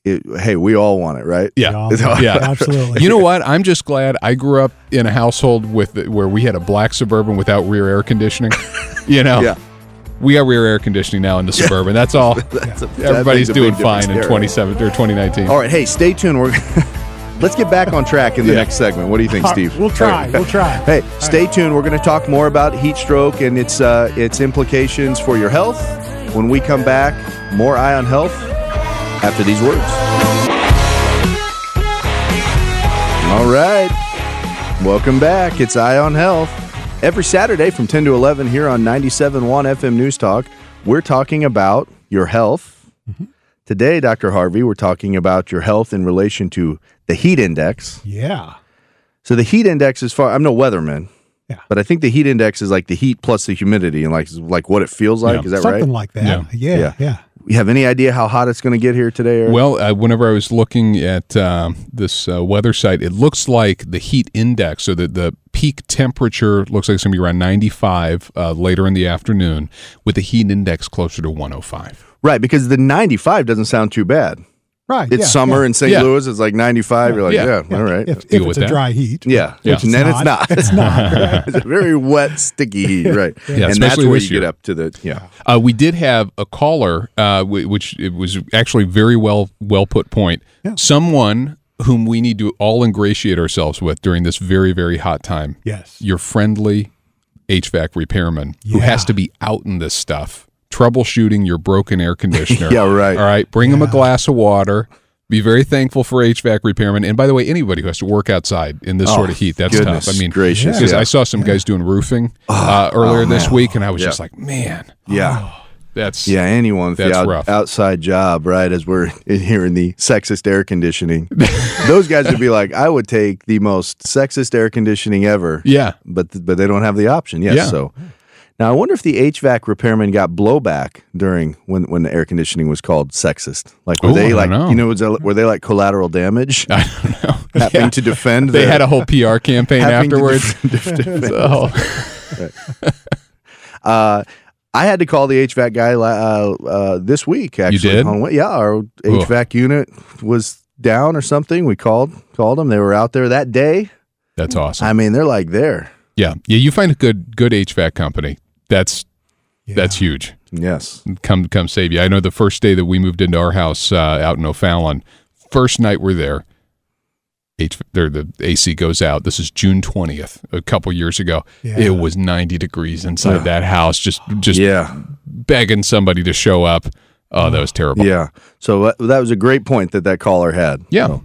[SPEAKER 5] it, hey, we all want it, right?
[SPEAKER 4] yeah,
[SPEAKER 3] Yeah,
[SPEAKER 4] yeah.
[SPEAKER 3] absolutely.
[SPEAKER 4] You know what? I'm just glad I grew up in a household with where we had a black suburban without rear air conditioning. You know,
[SPEAKER 5] Yeah.
[SPEAKER 4] we got rear air conditioning now in the suburban. That's all.
[SPEAKER 5] That's a-
[SPEAKER 4] Everybody's
[SPEAKER 5] makes
[SPEAKER 4] doing fine in
[SPEAKER 5] there.
[SPEAKER 4] 27 or 2019.
[SPEAKER 5] All right, hey, stay tuned. We're let's get back on track in the
[SPEAKER 4] Yeah.
[SPEAKER 5] next segment. What do you think, Steve?
[SPEAKER 3] We'll try. We'll try.
[SPEAKER 5] Hey, stay tuned. We're going to talk more about heat stroke and its uh, its implications for your health. When we come back, more Eye on Health after these words. All right, welcome back. It's Eye on Health. Every Saturday from 10 to 11 here on 97.1 FM News Talk, we're talking about your health. Today, Dr. Harvey, we're talking about your health in relation to the heat index.
[SPEAKER 3] Yeah.
[SPEAKER 5] So the heat index is far. I'm no weatherman.
[SPEAKER 3] Yeah.
[SPEAKER 5] But I think the heat index is like the heat plus the humidity and like like what it feels like.
[SPEAKER 4] Yeah.
[SPEAKER 5] Is that
[SPEAKER 3] Something
[SPEAKER 5] right?
[SPEAKER 3] Something like that.
[SPEAKER 4] Yeah.
[SPEAKER 3] Yeah.
[SPEAKER 5] Yeah.
[SPEAKER 3] Yeah.
[SPEAKER 5] You have any idea how hot it's going to get here today? Eric?
[SPEAKER 4] Well, uh, whenever I was looking at um, this uh, weather site, it looks like the heat index, so that the peak temperature looks like it's going to be around 95 uh, later in the afternoon, with the heat index closer to 105.
[SPEAKER 5] right, because the 95 doesn't sound too bad.
[SPEAKER 3] Right.
[SPEAKER 5] It's
[SPEAKER 3] yeah,
[SPEAKER 5] summer
[SPEAKER 3] yeah.
[SPEAKER 5] in St.
[SPEAKER 4] Yeah.
[SPEAKER 5] Louis. It's like 95. You're like,
[SPEAKER 4] Yeah.
[SPEAKER 5] yeah,
[SPEAKER 3] Yeah.
[SPEAKER 5] all right.
[SPEAKER 3] If, if
[SPEAKER 4] Deal
[SPEAKER 3] it's a
[SPEAKER 4] that.
[SPEAKER 3] dry heat.
[SPEAKER 5] yeah,
[SPEAKER 4] Yeah.
[SPEAKER 5] Which, and then it's not.
[SPEAKER 3] It's not. right?
[SPEAKER 5] it's a very wet, sticky heat, right?
[SPEAKER 4] Yeah,
[SPEAKER 5] and that's
[SPEAKER 4] especially
[SPEAKER 5] where you
[SPEAKER 4] year.
[SPEAKER 5] get up to the yeah.
[SPEAKER 4] Uh, we did have a caller, uh, which it was actually very well well put point.
[SPEAKER 3] Yeah.
[SPEAKER 4] Someone whom we need to all ingratiate ourselves with during this very very hot time.
[SPEAKER 3] Yes.
[SPEAKER 4] Your friendly HVAC repairman who has to be out in this stuff troubleshooting your broken air conditioner.
[SPEAKER 5] Yeah, right.
[SPEAKER 4] All right, bring them a glass of water. Be very thankful for HVAC repairmen, and by the way, anybody who has to work outside in this
[SPEAKER 5] Oh,
[SPEAKER 4] sort of heat, that's tough. I mean,
[SPEAKER 5] gracious,
[SPEAKER 4] because
[SPEAKER 5] yeah.
[SPEAKER 4] I saw some guys doing roofing uh, earlier this week, and I was
[SPEAKER 5] Yeah.
[SPEAKER 4] just like, man,
[SPEAKER 5] Yeah.
[SPEAKER 4] that's
[SPEAKER 5] Yeah, anyone with the
[SPEAKER 4] That's
[SPEAKER 5] out-
[SPEAKER 4] rough.
[SPEAKER 5] outside job, right? As we're here in the sexist air conditioning, those guys would be like, I would take the most sexist air conditioning ever.
[SPEAKER 4] yeah.
[SPEAKER 5] but but they don't have the option. Yes,
[SPEAKER 4] Yeah.
[SPEAKER 5] so now I wonder if the HVAC repairman got blowback during when when the air conditioning was called sexist. Like were
[SPEAKER 4] Ooh,
[SPEAKER 5] they like
[SPEAKER 4] know.
[SPEAKER 5] you know was that, were they like collateral damage
[SPEAKER 4] I don't know.
[SPEAKER 5] having
[SPEAKER 4] Yeah.
[SPEAKER 5] to defend?
[SPEAKER 4] They
[SPEAKER 5] the-
[SPEAKER 4] had a whole PR campaign afterwards.
[SPEAKER 5] def- def-
[SPEAKER 4] So,
[SPEAKER 5] Uh, I had to call the HVAC guy uh, uh, this week. Actually,
[SPEAKER 4] did?
[SPEAKER 5] On, yeah, our HVAC unit was down or something. We called called them. They were out there that day.
[SPEAKER 4] that's awesome.
[SPEAKER 5] I mean, they're like there.
[SPEAKER 4] Yeah, yeah. You find a good good HVAC company. That's that's huge.
[SPEAKER 5] Yes.
[SPEAKER 4] Come come save you. I know the first day that we moved into our house uh, out in O'Fallon, first night we're there. H, there the AC goes out. This is June twentieth, a couple years ago.
[SPEAKER 3] Yeah.
[SPEAKER 4] It was ninety degrees inside that house. Just just
[SPEAKER 5] Yeah.
[SPEAKER 4] begging somebody to show up. Oh, that was terrible.
[SPEAKER 5] Yeah. So that, that was a great point that that caller had.
[SPEAKER 4] Yeah.
[SPEAKER 5] So-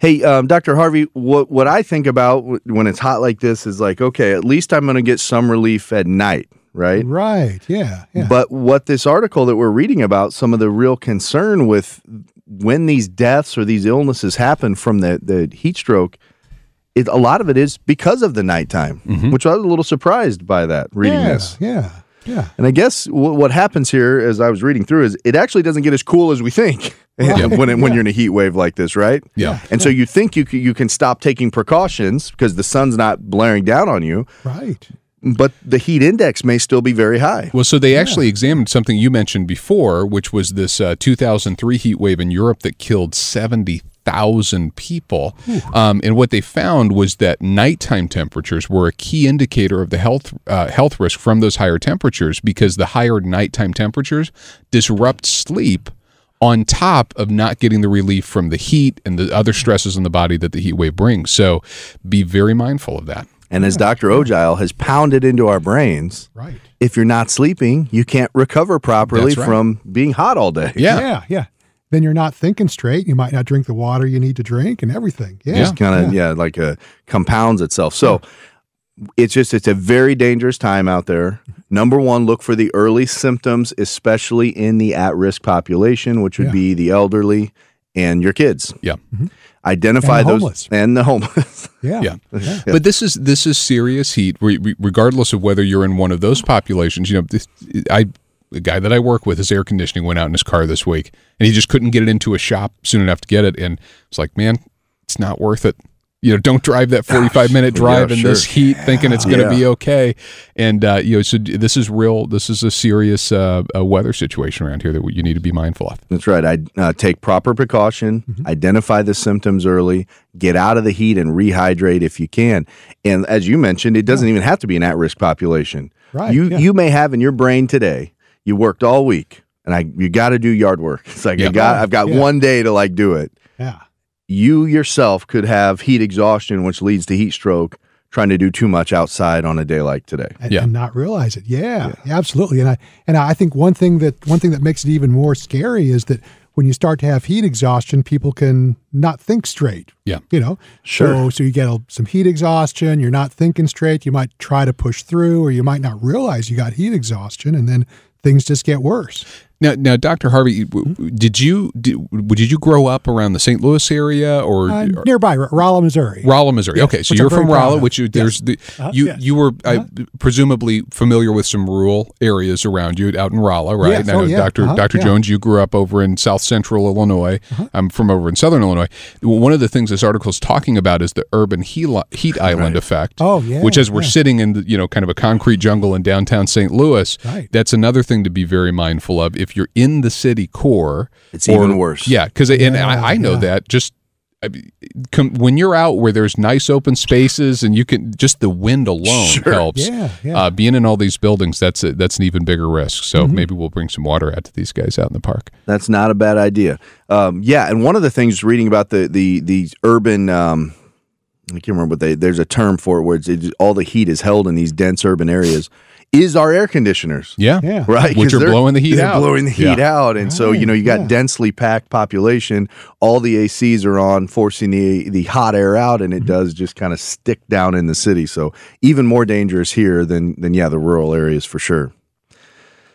[SPEAKER 5] Hey, um, Dr. Harvey, what what I think about when it's hot like this is like, okay, at least I'm going to get some relief at night, right?
[SPEAKER 3] Right. Yeah. Yeah.
[SPEAKER 5] But what this article that we're reading about, some of the real concern with when these deaths or these illnesses happen from the, the heat stroke, it, a lot of it is because of the nighttime, mm-hmm. which I was a little surprised by that reading
[SPEAKER 3] yeah,
[SPEAKER 5] this.
[SPEAKER 3] Yeah. Yeah.
[SPEAKER 5] And I guess w- what happens here, as I was reading through, is it actually doesn't get as cool as we think
[SPEAKER 3] Right.
[SPEAKER 5] when it, when you're in a heat wave like this, right?
[SPEAKER 4] Yeah.
[SPEAKER 5] And so you think you c- you can stop taking precautions because the sun's not blaring down on you,
[SPEAKER 3] Right.
[SPEAKER 5] But the heat index may still be very high.
[SPEAKER 4] Well, so they actually examined something you mentioned before, which was this uh, 2003 heat wave in Europe that killed 70,000 people. Um, and what they found was that nighttime temperatures were a key indicator of the health uh, health risk from those higher temperatures because the higher nighttime temperatures disrupt sleep. On top of not getting the relief from the heat and the other stresses in the body that the heat wave brings. So be very mindful of that.
[SPEAKER 5] And as Dr. Ogile has pounded into our brains,
[SPEAKER 3] Right.
[SPEAKER 5] if you're not sleeping, you can't recover properly
[SPEAKER 4] right.
[SPEAKER 5] from being hot all day.
[SPEAKER 4] Yeah.
[SPEAKER 3] Yeah. Yeah. Then you're not thinking straight. You might not drink the water you need to drink and everything. Yeah.
[SPEAKER 5] Just kind of yeah. like uh, compounds itself. So it's just it's a very dangerous time out there. Number one, look for the early symptoms, especially in the at-risk population, which would
[SPEAKER 3] Yeah.
[SPEAKER 5] be the elderly and your kids.
[SPEAKER 4] Yeah.
[SPEAKER 5] Identify
[SPEAKER 3] And
[SPEAKER 5] those
[SPEAKER 3] homeless.
[SPEAKER 5] and the homeless.
[SPEAKER 3] Yeah.
[SPEAKER 4] Yeah. But this is this is serious heat, re- re- regardless of whether you're in one of those populations. You know, this, I the guy that I work with, his air conditioning went out in his car this week, and he just couldn't get it into a shop soon enough to get it. And it's like, man, it's not worth it. You know, don't drive that 45 minute drive
[SPEAKER 5] Yeah,
[SPEAKER 4] in
[SPEAKER 5] sure.
[SPEAKER 4] this heat thinking it's going to
[SPEAKER 5] Yeah.
[SPEAKER 4] be okay. And uh, you know, so this is real. This is a serious uh, uh weather situation around here that you need to be mindful of.
[SPEAKER 5] That's right. I uh, take proper precaution,
[SPEAKER 3] Mm-hmm.
[SPEAKER 5] identify the symptoms early, get out of the heat, and rehydrate if you can. And as you mentioned, it doesn't even have to be an at-risk population.
[SPEAKER 3] Right,
[SPEAKER 5] You
[SPEAKER 3] yeah.
[SPEAKER 5] you may have in your brain today. You worked all week, and I you got to do yard work. It's like I got, I've got
[SPEAKER 3] Yeah.
[SPEAKER 5] one day to like do it.
[SPEAKER 3] Yeah.
[SPEAKER 5] You yourself could have heat exhaustion, which leads to heat stroke. Trying to do too much outside on a day like today.
[SPEAKER 3] and,
[SPEAKER 4] Yeah.
[SPEAKER 3] and not realize it. Yeah, absolutely. And I and I think one thing that one thing that makes it even more scary is that when you start to have heat exhaustion, people can not think straight.
[SPEAKER 4] Yeah.
[SPEAKER 3] You know,
[SPEAKER 5] Sure.
[SPEAKER 3] So so you get a, some heat exhaustion. You're not thinking straight. You might try to push through, or you might not realize you got heat exhaustion, and then things just get worse.
[SPEAKER 4] Now, now, Doctor Harvey, w- did you did, did you grow up around the St. Louis area or,
[SPEAKER 3] Uh,
[SPEAKER 4] or
[SPEAKER 3] nearby, Rolla, Missouri.
[SPEAKER 4] Rolla, Missouri? okay, so you're from Rolla, which you, there's the you
[SPEAKER 3] yes.
[SPEAKER 4] you were I, presumably familiar with some rural areas around you out in Rolla, right?
[SPEAKER 3] Yes. Oh, yeah.
[SPEAKER 4] Doctor
[SPEAKER 3] Uh-huh. Yeah.
[SPEAKER 4] Jones, you grew up over in South Central Illinois. I'm from over in Southern Illinois. One of the things this article is talking about is the urban heat, heat island effect.
[SPEAKER 3] Oh, yeah,
[SPEAKER 4] which as we're sitting in the, you know kind of a concrete jungle in downtown St. Louis,
[SPEAKER 3] Right.
[SPEAKER 4] that's another thing to be very mindful of. If you're in the city core,
[SPEAKER 5] It's even worse.
[SPEAKER 4] Yeah, because and I, I know
[SPEAKER 3] yeah.
[SPEAKER 4] that just I mean, com, when you're out where there's nice open spaces and you can just the wind alone
[SPEAKER 5] Sure.
[SPEAKER 4] helps.
[SPEAKER 3] Yeah, yeah.
[SPEAKER 4] Uh, being in all these buildings, that's a, that's an even bigger risk. So
[SPEAKER 3] Mm-hmm.
[SPEAKER 4] maybe we'll bring some water out to these guys out in the park.
[SPEAKER 5] That's not a bad idea. Um, yeah, and one of the things reading about the the these urban, um, I can't remember what they. There's a term for it where it's, it's all the heat is held in these dense urban areas. Is our air conditioners.
[SPEAKER 4] Yeah.
[SPEAKER 3] Yeah.
[SPEAKER 5] Right,
[SPEAKER 4] Which are blowing the heat
[SPEAKER 5] they're
[SPEAKER 4] out.
[SPEAKER 5] blowing the heat
[SPEAKER 4] Yeah.
[SPEAKER 5] out, and so you know you got
[SPEAKER 3] yeah.
[SPEAKER 5] densely packed population. All the ACs are on, forcing the the hot air out, and it
[SPEAKER 4] Mm-hmm.
[SPEAKER 5] does just kind of stick down in the city. So even more dangerous here than than yeah the rural areas for sure.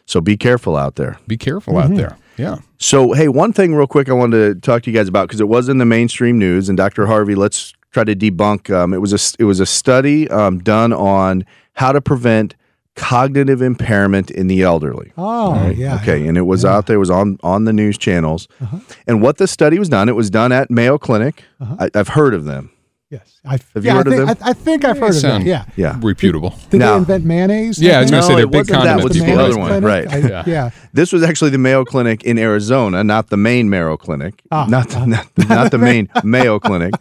[SPEAKER 5] So be careful out there.
[SPEAKER 4] Be careful
[SPEAKER 5] Mm-hmm.
[SPEAKER 4] out there. Yeah.
[SPEAKER 5] So, hey, one thing real quick I wanted to talk to you guys about because it was in the mainstream news, and Dr. Harvey, let's try to debunk. Um, it was a it was a study um, done on how to prevent cognitive impairment in the elderly.
[SPEAKER 3] Oh, yeah.
[SPEAKER 5] Okay, and it was out there, it was on on the news channels,
[SPEAKER 3] Uh-huh.
[SPEAKER 5] and what the study was done, it was done at Mayo Clinic. I, I've heard of them.
[SPEAKER 3] Yes. I,
[SPEAKER 5] Have you
[SPEAKER 3] yeah,
[SPEAKER 5] heard
[SPEAKER 3] I
[SPEAKER 5] of
[SPEAKER 3] think,
[SPEAKER 5] them?
[SPEAKER 3] I, I think I've
[SPEAKER 4] They
[SPEAKER 3] heard of them. Yeah.
[SPEAKER 5] Yeah,
[SPEAKER 4] Reputable.
[SPEAKER 3] Did
[SPEAKER 5] Now-
[SPEAKER 3] they invent mayonnaise?
[SPEAKER 4] Yeah, I was gonna say they're big
[SPEAKER 5] wasn't that. Was the
[SPEAKER 4] people.
[SPEAKER 5] other one,
[SPEAKER 3] Clinic?
[SPEAKER 5] right.
[SPEAKER 3] I-
[SPEAKER 4] Yeah.
[SPEAKER 3] yeah.
[SPEAKER 5] This was actually the Mayo Clinic in Arizona, not the main Mayo Clinic,
[SPEAKER 3] Ah,
[SPEAKER 5] not, the, not, not the main Mayo Clinic.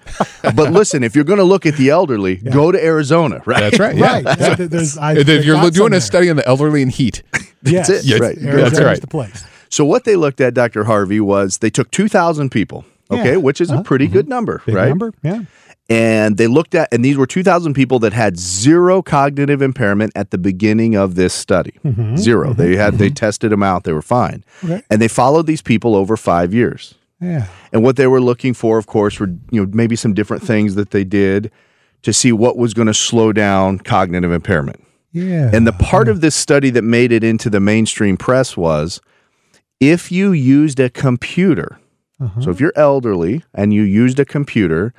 [SPEAKER 5] But listen, if you're going to look at the elderly, go to Arizona, right?
[SPEAKER 4] That's right. Yeah.
[SPEAKER 3] Right. Yeah, there- there's- I-
[SPEAKER 4] if you're doing
[SPEAKER 3] some
[SPEAKER 4] a study on the elderly and heat.
[SPEAKER 3] Yes.
[SPEAKER 5] it.
[SPEAKER 4] Yes,
[SPEAKER 5] Right.
[SPEAKER 3] Arizona's
[SPEAKER 4] That's right.
[SPEAKER 3] the place.
[SPEAKER 5] So what they looked at, Dr. Harvey, was they took 2,000 people, okay,
[SPEAKER 3] Yeah.
[SPEAKER 5] which is a pretty good number,
[SPEAKER 3] Big
[SPEAKER 5] right?
[SPEAKER 3] number. Yeah.
[SPEAKER 5] And they looked at, and these were 2,000 people that had zero cognitive impairment at the beginning of this study.
[SPEAKER 3] Mm-hmm. mm-hmm.
[SPEAKER 5] 0 They had they mm-hmm. tested them out; they were fine,
[SPEAKER 3] Okay.
[SPEAKER 5] and they followed these people over five years.
[SPEAKER 3] Yeah.
[SPEAKER 5] And what they were looking for, of course, were you know maybe some different things that they did to see what was going to slow down cognitive impairment.
[SPEAKER 3] Yeah.
[SPEAKER 5] And the part of this study that made it into the mainstream press was if you used a computer. Uh-huh. So if you're elderly and you used a computer,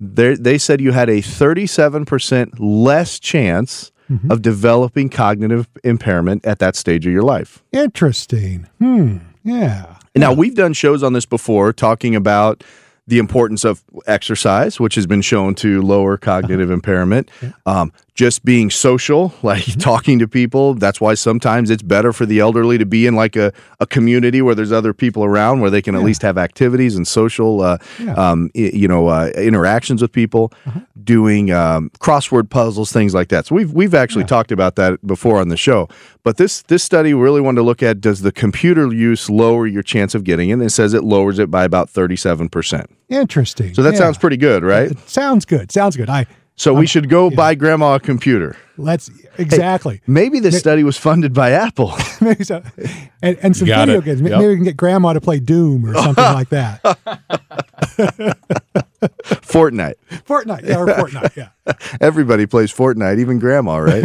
[SPEAKER 5] they they said you had a 37% less chance of developing cognitive impairment at that stage of your life.
[SPEAKER 3] Interesting. Hmm. Yeah.
[SPEAKER 5] Now, we've done shows on this before talking about the importance of exercise, which has been shown to lower cognitive impairment. Um, just being social, like talking to people. That's why sometimes it's better for the elderly to be in like a, a community where there's other people around where they can at least have activities and social, uh, um, you know, uh, interactions with people, doing um, crossword puzzles, things like that. So we've we've actually talked about that before on the show. But this this study really wanted to look at does the computer use lower your chance of getting it? And it says it lowers it by about thirty seven percent.
[SPEAKER 3] Interesting.
[SPEAKER 5] So that
[SPEAKER 3] Yeah.
[SPEAKER 5] sounds pretty good, right?
[SPEAKER 3] It sounds good. Sounds good. I
[SPEAKER 5] So we um, should go buy grandma a computer.
[SPEAKER 3] Let's exactly.
[SPEAKER 5] Maybe this study was funded by Apple.
[SPEAKER 3] Maybe so. And, and some video
[SPEAKER 4] it.
[SPEAKER 3] games.
[SPEAKER 4] Yep.
[SPEAKER 3] Maybe we can get grandma to play Doom or something like that.
[SPEAKER 5] Fortnite.
[SPEAKER 3] Fortnite. Yeah, or Fortnite. Yeah.
[SPEAKER 5] Everybody plays Fortnite, even grandma, right?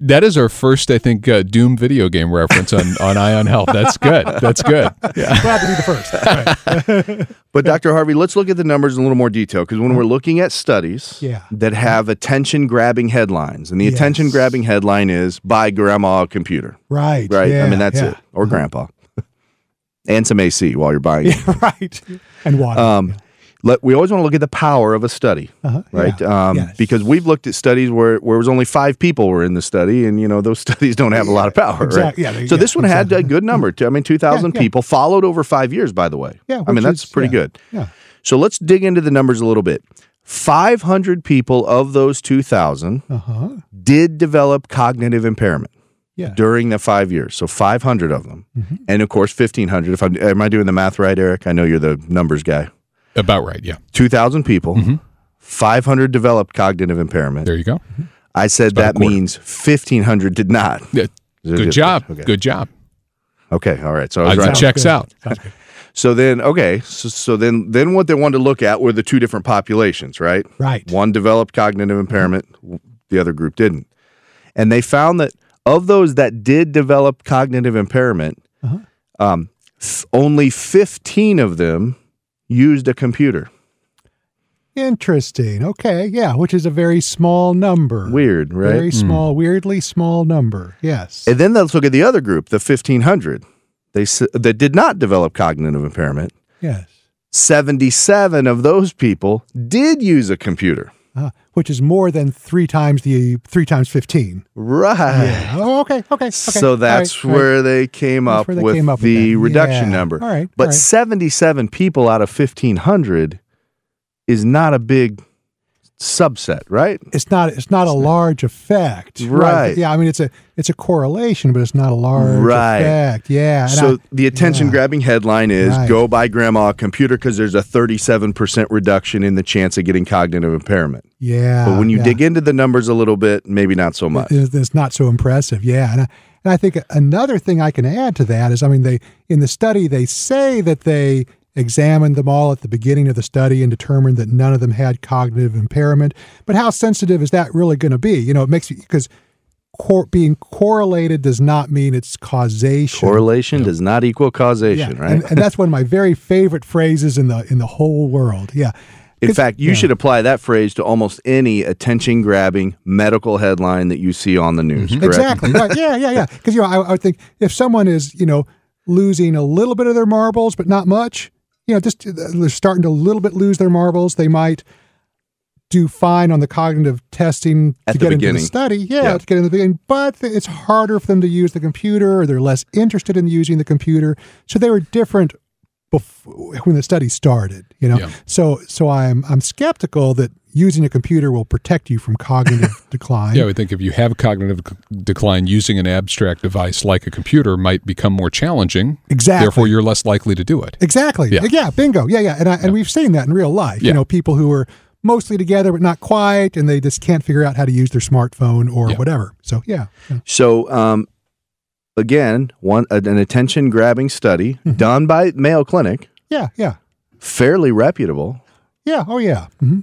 [SPEAKER 4] That is our first, I think, uh, Doom video game reference on, on Eye on Health. That's good. That's good. Yeah.
[SPEAKER 3] Glad to be the first. Right.
[SPEAKER 5] But Dr. Harvey, let's look at the numbers in a little more detail because when we're looking at studies
[SPEAKER 3] Yeah.
[SPEAKER 5] that have attention grabbing headlines, and the
[SPEAKER 3] Yes.
[SPEAKER 5] attention grabbing headline is buy grandma a computer,
[SPEAKER 3] Right.
[SPEAKER 5] right? I mean, that's
[SPEAKER 3] yeah.
[SPEAKER 5] it, or grandpa, and some AC while you're buying. it.
[SPEAKER 3] right. And water.
[SPEAKER 5] Um, let, we always want to look at the power of a study,
[SPEAKER 3] Uh-huh.
[SPEAKER 5] right?
[SPEAKER 3] Yeah.
[SPEAKER 5] Um,
[SPEAKER 3] Yes.
[SPEAKER 5] Because we've looked at studies where, where it was only five people were in the study, and you know those studies don't have a lot of power,
[SPEAKER 3] Exact-
[SPEAKER 5] right?
[SPEAKER 3] yeah, they-
[SPEAKER 5] so
[SPEAKER 3] yeah,
[SPEAKER 5] this one had a good number. I mean, two thousand
[SPEAKER 3] Yeah, yeah.
[SPEAKER 5] people followed over five years. By the way,
[SPEAKER 3] Yeah,
[SPEAKER 5] I mean that's
[SPEAKER 3] is-
[SPEAKER 5] pretty
[SPEAKER 3] yeah.
[SPEAKER 5] good.
[SPEAKER 3] Yeah.
[SPEAKER 5] So let's dig into the numbers a little bit. 500 people of those 2,000
[SPEAKER 3] Uh-huh.
[SPEAKER 5] did develop cognitive impairment
[SPEAKER 3] Yeah. Mm-hmm.
[SPEAKER 5] during the five years. So 500 of them. And of course, 1,500. If I'm, am I doing the math right, Eric? I know you're the numbers guy.
[SPEAKER 4] About right. Yeah.
[SPEAKER 5] 2,000 people, 500 developed cognitive impairment.
[SPEAKER 4] There you go.
[SPEAKER 5] I said that means 1,500 did not.
[SPEAKER 4] Yeah. Good job.
[SPEAKER 5] Okay.
[SPEAKER 4] Good job.
[SPEAKER 5] Okay. All right. So I was
[SPEAKER 4] I-
[SPEAKER 5] right.
[SPEAKER 4] Sounds checks
[SPEAKER 3] good.
[SPEAKER 4] out.
[SPEAKER 3] Sounds good.
[SPEAKER 5] So then, okay. So, so then, then what they wanted to look at were the two different populations, right?
[SPEAKER 3] Right.
[SPEAKER 5] One developed cognitive impairment, the other group didn't. And they found that of those that did develop cognitive impairment,
[SPEAKER 3] Uh-huh.
[SPEAKER 5] um, f- only 15 of them used a computer.
[SPEAKER 3] Interesting. Okay. Yeah. Which is a very small number.
[SPEAKER 5] Weird, right?
[SPEAKER 3] Very small, weirdly small number. Yes.
[SPEAKER 5] And then let's look at the other group, the 1500. They that did not develop cognitive impairment.
[SPEAKER 3] yes.
[SPEAKER 5] 77 of those people did use a computer.
[SPEAKER 3] Uh, which is more than three times the three times fifteen.
[SPEAKER 5] Right.
[SPEAKER 3] Yeah. Oh, okay. Okay. Okay.
[SPEAKER 5] So that's
[SPEAKER 3] right, all right.
[SPEAKER 5] where they came
[SPEAKER 3] That's
[SPEAKER 5] up
[SPEAKER 3] they
[SPEAKER 5] with
[SPEAKER 3] came up
[SPEAKER 5] the
[SPEAKER 3] that.
[SPEAKER 5] reduction
[SPEAKER 3] Yeah.
[SPEAKER 5] number.
[SPEAKER 3] All right,
[SPEAKER 5] But
[SPEAKER 3] all right.
[SPEAKER 5] 77 people out of 1500 is not a big subset, right?
[SPEAKER 3] it's not it's not a large effect,
[SPEAKER 5] Right.
[SPEAKER 3] Yeah, I mean it's a it's a correlation, but it's not a large
[SPEAKER 5] Right.
[SPEAKER 3] effect. Yeah.
[SPEAKER 5] So
[SPEAKER 3] I-
[SPEAKER 5] the attention
[SPEAKER 3] yeah.
[SPEAKER 5] grabbing headline is
[SPEAKER 3] Right.
[SPEAKER 5] go buy grandma a computer because there's a 37% reduction in the chance of getting cognitive impairment.
[SPEAKER 3] Yeah.
[SPEAKER 5] But when you
[SPEAKER 3] yeah.
[SPEAKER 5] dig into the numbers a little bit, maybe not so much.
[SPEAKER 3] It's, it's not so impressive. Yeah, and I, and I think another thing I can add to that is, I mean, they in the study they say that they examined them all at the beginning of the study and determined that none of them had cognitive impairment. But how sensitive is that really going to be? You know, it makes you because cor- being correlated does not mean it's causation.
[SPEAKER 5] Correlation does not equal causation,
[SPEAKER 3] yeah,
[SPEAKER 5] right?
[SPEAKER 3] and, and that's one of my very favorite phrases in the in the whole world. Yeah.
[SPEAKER 5] In
[SPEAKER 3] 'Cause-
[SPEAKER 5] fact, you
[SPEAKER 3] yeah.
[SPEAKER 5] should apply that phrase to almost any attention grabbing medical headline that you see on the news, mm-hmm. correct?
[SPEAKER 3] Exactly. right. Yeah, yeah, yeah. Because you know, I, I would think if someone is, you know, losing a little bit of their marbles, but not much, you know, just uh, they're starting to a little bit lose their marbles, they might do fine on the cognitive testing
[SPEAKER 5] At
[SPEAKER 3] to get into the study. Yeah,
[SPEAKER 5] Yeah.
[SPEAKER 3] to get into the beginning. But it's harder for them to use the computer, or they're less interested in using the computer. So they were different before, when the study started. You know,
[SPEAKER 4] Yeah.
[SPEAKER 3] so so I'm I'm skeptical that using a computer will protect you from cognitive decline.
[SPEAKER 4] Yeah, I think if you have cognitive c- decline, using an abstract device like a computer might become more challenging.
[SPEAKER 3] Exactly.
[SPEAKER 4] Therefore, you're less likely to do it.
[SPEAKER 3] Exactly.
[SPEAKER 4] Yeah.
[SPEAKER 3] Yeah. bingo. Yeah, yeah. And I, and we've seen that in real life.
[SPEAKER 4] Yeah.
[SPEAKER 3] You know, people who are mostly together but not quite, and they just can't figure out how to use their smartphone or
[SPEAKER 4] Yeah.
[SPEAKER 3] whatever. So yeah. yeah.
[SPEAKER 5] So, um, again, one an attention grabbing study
[SPEAKER 3] Mm-hmm.
[SPEAKER 5] done by Mayo Clinic,
[SPEAKER 3] Yeah, yeah.
[SPEAKER 5] fairly reputable.
[SPEAKER 3] Yeah. Oh yeah. hmm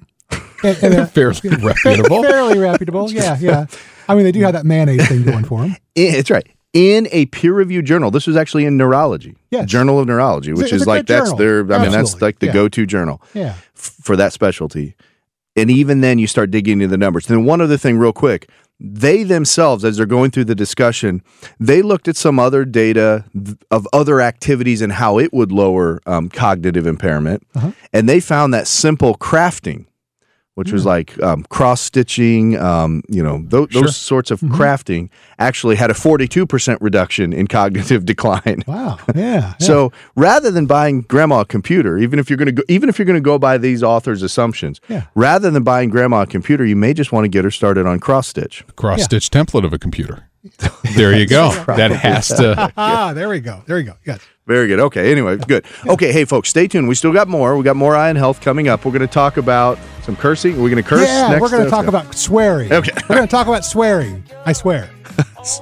[SPEAKER 3] And, and, uh,
[SPEAKER 4] Fairly reputable.
[SPEAKER 3] fairly reputable. Yeah, yeah. I mean, they do have that mayonnaise thing going for them.
[SPEAKER 5] It's right. In a peer reviewed journal. This was actually in Neurology.
[SPEAKER 3] Yes.
[SPEAKER 5] Journal of Neurology, which
[SPEAKER 3] it's
[SPEAKER 5] is like that's
[SPEAKER 3] journal.
[SPEAKER 5] their I mean that's like the
[SPEAKER 3] Yeah.
[SPEAKER 5] go to journal
[SPEAKER 3] Yeah.
[SPEAKER 5] f- for that specialty. And even then you start digging into the numbers. Then one other thing real quick. They themselves, as they're going through the discussion, they looked at some other data of other activities and how it would lower um, cognitive impairment.
[SPEAKER 3] Uh-huh.
[SPEAKER 5] And they found that simple crafting, which was like um, cross stitching, um, you know, tho- those sorts of crafting actually had a 42% reduction in cognitive decline.
[SPEAKER 3] Wow. Yeah. yeah.
[SPEAKER 5] So rather than buying grandma a computer, even if you're going to go, even if you're going to go by these authors' assumptions,
[SPEAKER 3] Yeah.
[SPEAKER 5] rather than buying grandma a computer, you may just want to get her started on cross stitch.
[SPEAKER 4] Cross stitch template of a computer. There you go. that has to.
[SPEAKER 3] ah, there we go. There we go. Yes.
[SPEAKER 5] Very good. Okay. Anyway, good. Okay. Hey, folks, stay tuned. We still got more. We got more Eye on Health coming up. We're going to talk about some cursing. We're going to curse.
[SPEAKER 3] yeah,
[SPEAKER 5] next
[SPEAKER 3] we're going to talk about swearing.
[SPEAKER 5] Okay.
[SPEAKER 3] We're going to talk about swearing. I swear.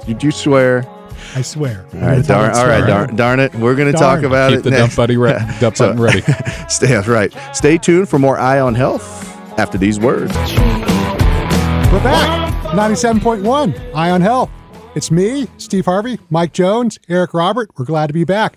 [SPEAKER 5] Did you swear?
[SPEAKER 3] I swear.
[SPEAKER 5] All right. Darn. All right. Darn, darn it. We're going to talk
[SPEAKER 3] Darn.
[SPEAKER 5] about
[SPEAKER 4] Keep
[SPEAKER 5] it
[SPEAKER 4] the
[SPEAKER 5] next.
[SPEAKER 4] dump buddy re- dump button ready.
[SPEAKER 5] Stay right. Stay tuned for more eye on health after these words.
[SPEAKER 3] We're back. 97.1 Eye on Health. It's me, Steve Harvey, Mike Jones, Eric Robert. We're glad to be back.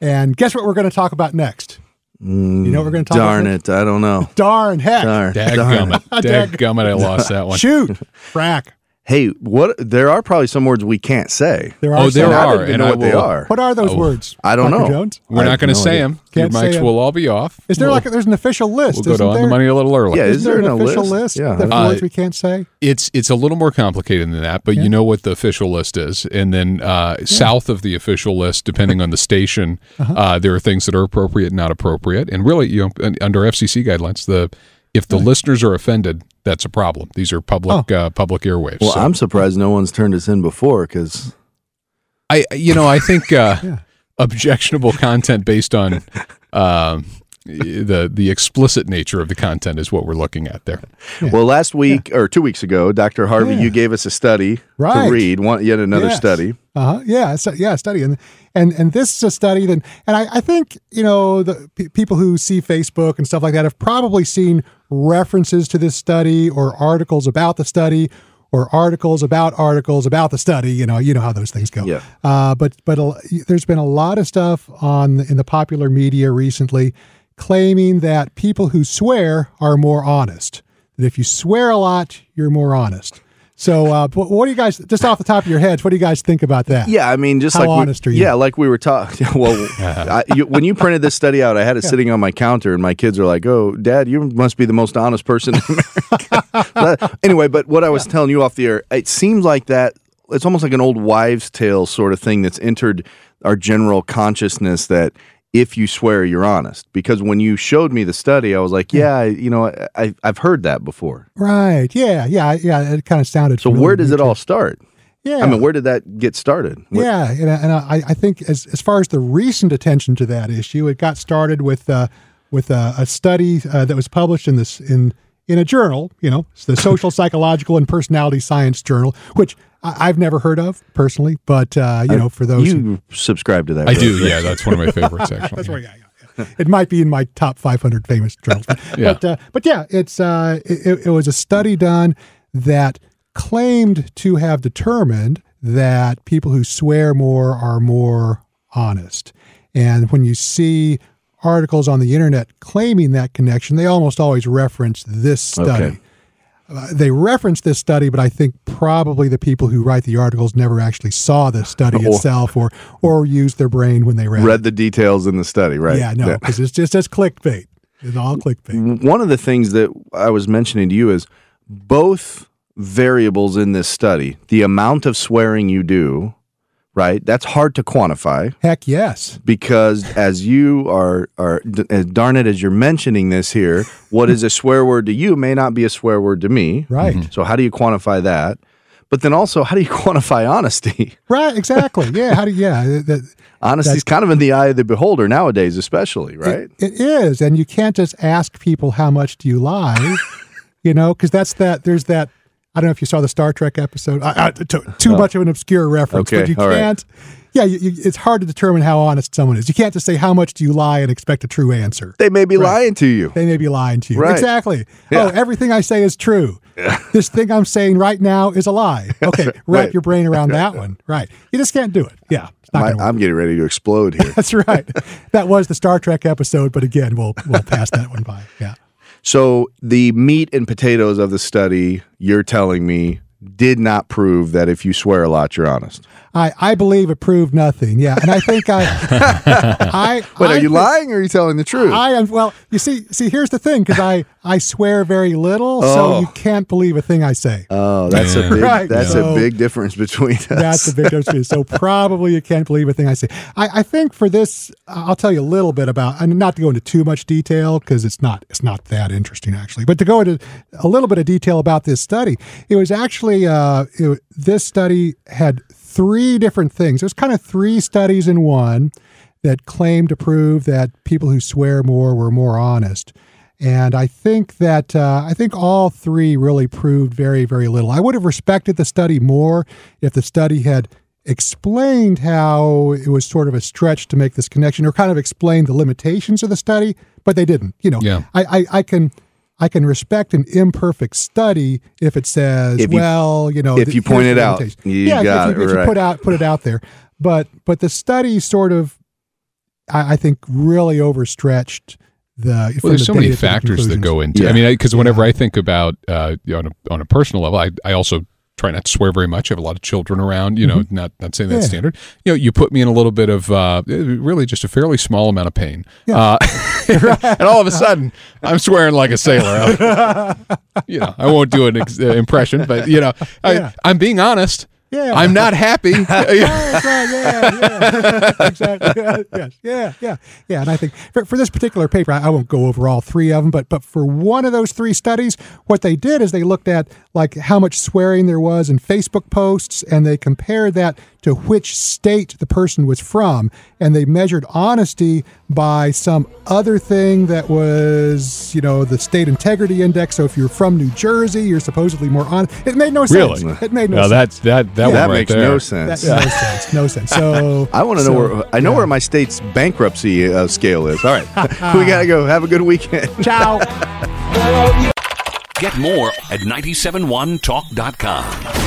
[SPEAKER 3] And guess what we're going to talk about next? you know what we're going to talk
[SPEAKER 5] Darn
[SPEAKER 3] about?
[SPEAKER 5] Darn it. I don't know.
[SPEAKER 3] Darn heck.
[SPEAKER 5] Darn. darn.
[SPEAKER 4] Dadgummit. Dadgummit, I lost that one.
[SPEAKER 3] Shoot. Frack.
[SPEAKER 5] Hey, what? There are probably some words we can't say.
[SPEAKER 3] There are
[SPEAKER 4] Oh, there
[SPEAKER 3] some-
[SPEAKER 5] I
[SPEAKER 4] are,
[SPEAKER 5] don't even
[SPEAKER 4] and
[SPEAKER 5] know
[SPEAKER 4] I
[SPEAKER 5] what they are.
[SPEAKER 3] What are those
[SPEAKER 4] Oh,
[SPEAKER 3] words?
[SPEAKER 5] I don't
[SPEAKER 3] Dr.
[SPEAKER 5] know.
[SPEAKER 3] Jones?
[SPEAKER 4] We're
[SPEAKER 5] I
[SPEAKER 4] not going to
[SPEAKER 5] no
[SPEAKER 4] say
[SPEAKER 5] idea.
[SPEAKER 4] them. Your
[SPEAKER 3] Can't say
[SPEAKER 4] mics
[SPEAKER 3] 'em.
[SPEAKER 4] will all be off.
[SPEAKER 3] Is there
[SPEAKER 4] We'll-
[SPEAKER 3] like a, there's an official list?
[SPEAKER 4] We'll go
[SPEAKER 3] isn't
[SPEAKER 4] to on
[SPEAKER 3] there?
[SPEAKER 4] the money a little early.
[SPEAKER 5] Yeah,
[SPEAKER 3] Is,
[SPEAKER 5] is
[SPEAKER 3] there
[SPEAKER 5] there
[SPEAKER 3] an
[SPEAKER 5] an
[SPEAKER 3] official
[SPEAKER 5] list?
[SPEAKER 3] list,
[SPEAKER 5] Yeah.
[SPEAKER 3] of
[SPEAKER 4] Uh,
[SPEAKER 3] words we can't say?
[SPEAKER 4] It's it's a little more complicated than that, but you know what the official list is, and then uh, south of the official list, depending on the station,
[SPEAKER 3] Uh-huh.
[SPEAKER 4] uh, there are things that are appropriate, and not appropriate, and really, you know, under FCC guidelines, the if the listeners are offended, that's a problem. These are public
[SPEAKER 3] Oh.
[SPEAKER 4] uh, public airwaves.
[SPEAKER 5] Well,
[SPEAKER 4] So
[SPEAKER 5] I'm surprised no one's turned us in before because
[SPEAKER 4] I you know I think uh, objectionable content based on. Um, the the explicit nature of the content is what we're looking at there.
[SPEAKER 5] well, last week or two weeks ago, Dr. Harvey,
[SPEAKER 3] Yeah.
[SPEAKER 5] you gave us a study
[SPEAKER 3] Right.
[SPEAKER 5] to read. One yet another
[SPEAKER 3] Yes.
[SPEAKER 5] study.
[SPEAKER 3] Uh huh. Yeah. So, yeah. Study and and and this is a study that, and I, I think you know the pe people who see Facebook and stuff like that have probably seen references to this study or articles about the study or articles about articles about the study. You know, you know how those things go.
[SPEAKER 5] Yeah.
[SPEAKER 3] Uh, but but a, there's been a lot of stuff on in the popular media recently claiming that people who swear are more honest. That if you swear a lot, you're more honest. So, uh, what do you guys, just off the top of your heads, what do you guys think about that?
[SPEAKER 5] Yeah, I mean, just
[SPEAKER 3] How
[SPEAKER 5] like we-
[SPEAKER 3] honest are you?
[SPEAKER 5] Yeah, like we were talking. Well, I, you, when you printed this study out, I had it sitting on my counter, and my kids are like, "Oh, Dad, you must be the most honest person in America." But anyway, but what I was telling you off the air, it seems like that. It's almost like an old wives' tale sort of thing that's entered our general consciousness that if you swear you're honest because when you showed me the study i was like yeah you know I, i've heard that before
[SPEAKER 3] Right. Yeah. Yeah. Yeah. It kind of sounded.
[SPEAKER 5] so where does it all start
[SPEAKER 3] Yeah.
[SPEAKER 5] i mean where did that get started What-
[SPEAKER 3] Yeah, and, I- and I, I think as as far as the recent attention to that issue, it got started with uh, with a, a study uh, that was published in this in in a journal. You know, the Social Psychological and Personality Science Journal, which I, I've never heard of personally, but uh, you know, for those who,
[SPEAKER 5] you subscribe to that
[SPEAKER 4] I
[SPEAKER 5] right?
[SPEAKER 4] do. Yeah, that's one of my favorites actually.
[SPEAKER 3] that's right. Yeah, yeah, yeah. It might be in my top 500 famous journals, but
[SPEAKER 4] Yeah.
[SPEAKER 3] but, uh, but yeah, it's uh, it, it was a study done that claimed to have determined that people who swear more are more honest. And when you see articles on the internet claiming that connection, they almost always reference this study.
[SPEAKER 5] Okay.
[SPEAKER 3] Uh, they reference this study, but I think probably the people who write the articles never actually saw the study itself or or used their brain when they read, it.
[SPEAKER 5] read the details in the study right
[SPEAKER 3] Yeah, no, because it's just as clickbait. It's all clickbait.
[SPEAKER 5] one of the things that I was mentioning to you is both variables in this study, the amount of swearing you do, right? That's hard to quantify
[SPEAKER 3] Heck yes.
[SPEAKER 5] because as you are are as darn it as you're mentioning this here, what is a swear word to you may not be a swear word to me.
[SPEAKER 3] Right.
[SPEAKER 5] So how do you quantify that? But then also, how do you quantify honesty?
[SPEAKER 3] Right. Exactly. Yeah. How do yeah? That,
[SPEAKER 5] Honesty's kind of in the eye of the beholder nowadays, especially, right?
[SPEAKER 3] It, it is, and you can't just ask people how much do you lie, you know, because that's that. There's that. I don't know if you saw the Star Trek episode. I, I, too, too much of an obscure reference,
[SPEAKER 5] Okay,
[SPEAKER 3] but you
[SPEAKER 5] all right.
[SPEAKER 3] can't. Yeah, you, you, it's hard to determine how honest someone is. You can't just say how much do you lie and expect a true answer.
[SPEAKER 5] they may be lying to you.
[SPEAKER 3] They may be lying to you.
[SPEAKER 5] Right.
[SPEAKER 3] Exactly.
[SPEAKER 5] Yeah.
[SPEAKER 3] Oh, everything I say is true. This thing I'm saying right now is a lie. Okay, wrap
[SPEAKER 5] Right.
[SPEAKER 3] your brain around that one. Right. You just can't do it. Yeah.
[SPEAKER 5] My. I'm getting ready to explode here.
[SPEAKER 3] That's right. that was the Star Trek episode, but again, we'll we'll pass that one by. Yeah.
[SPEAKER 5] So the meat and potatoes of the study, you're telling me, did not prove that if you swear a lot, you're honest.
[SPEAKER 3] I, I believe it proved nothing. Yeah. And I think I I
[SPEAKER 5] Wait,
[SPEAKER 3] I
[SPEAKER 5] are you
[SPEAKER 3] think-
[SPEAKER 5] lying or are you telling the truth?
[SPEAKER 3] I am well, you see see here's the thing, because I, I swear very little,
[SPEAKER 5] Oh.
[SPEAKER 3] so you can't believe a thing I say.
[SPEAKER 5] oh, that's a big
[SPEAKER 3] Right,
[SPEAKER 5] that's
[SPEAKER 3] so-
[SPEAKER 5] a big difference between us.
[SPEAKER 3] That's a big difference. So probably you can't believe a thing I say. I, I think for this, I'll tell you a little bit about, and not to go into too much detail because it's not it's not that interesting actually. But to go into a little bit of detail about this study, it was actually uh, it, this study had three different things. It was kind of three studies in one that claimed to prove that people who swear more were more honest. And I think that uh, I think all three really proved very, very little. I would have respected the study more if the study had explained how it was sort of a stretch to make this connection, or kind of explained the limitations of the study, but they didn't. You know,
[SPEAKER 4] Yeah.
[SPEAKER 3] I, I, I can. I can respect an imperfect study if it says,
[SPEAKER 5] If you-
[SPEAKER 3] "Well, you know,"
[SPEAKER 5] if
[SPEAKER 3] th-
[SPEAKER 5] you point it out, you
[SPEAKER 3] yeah,
[SPEAKER 5] got
[SPEAKER 3] if,
[SPEAKER 5] it,
[SPEAKER 3] you, if you put out put it out there, but but the study sort of, I, I think, really overstretched the.
[SPEAKER 4] Well, there's
[SPEAKER 3] the
[SPEAKER 4] so many
[SPEAKER 3] data to the
[SPEAKER 4] factors that go into.
[SPEAKER 5] Yeah.
[SPEAKER 4] I mean, because whenever I think about uh, on a on a personal level, I I also try not to swear very much. I have a lot of children around. You know, not not saying that's
[SPEAKER 3] Yeah.
[SPEAKER 4] standard. You know, you put me in a little bit of uh, really just a fairly small amount of pain, uh, and all of a sudden I'm swearing like a sailor. you know, I won't do an ex- uh, impression, but you know, I,
[SPEAKER 3] Yeah.
[SPEAKER 4] I'm being honest.
[SPEAKER 3] Yeah.
[SPEAKER 4] I'm not happy.
[SPEAKER 3] That's right, yeah, yeah, exactly. Yeah, yes, yeah, yeah, yeah. And I think for, for this particular paper, I, I won't go over all three of them, but but for one of those three studies, what they did is they looked at like how much swearing there was in Facebook posts, and they compared that to which state the person was from, and they measured honesty by some other thing that was, you know, the state integrity index. So if you're from New Jersey, you're supposedly more honest. It made no sense.
[SPEAKER 4] Really?
[SPEAKER 3] It made no
[SPEAKER 4] no,
[SPEAKER 3] sense.
[SPEAKER 4] that's that that,
[SPEAKER 5] that
[SPEAKER 4] one right
[SPEAKER 5] makes
[SPEAKER 4] there.
[SPEAKER 5] no
[SPEAKER 3] That,
[SPEAKER 5] sense.
[SPEAKER 3] No sense. No sense. So
[SPEAKER 5] I want to
[SPEAKER 3] so,
[SPEAKER 5] know where I know
[SPEAKER 3] yeah.
[SPEAKER 5] where my state's bankruptcy uh, scale is. All right, we gotta go. Have a good weekend.
[SPEAKER 3] Ciao.
[SPEAKER 1] Get more at 971talk.com.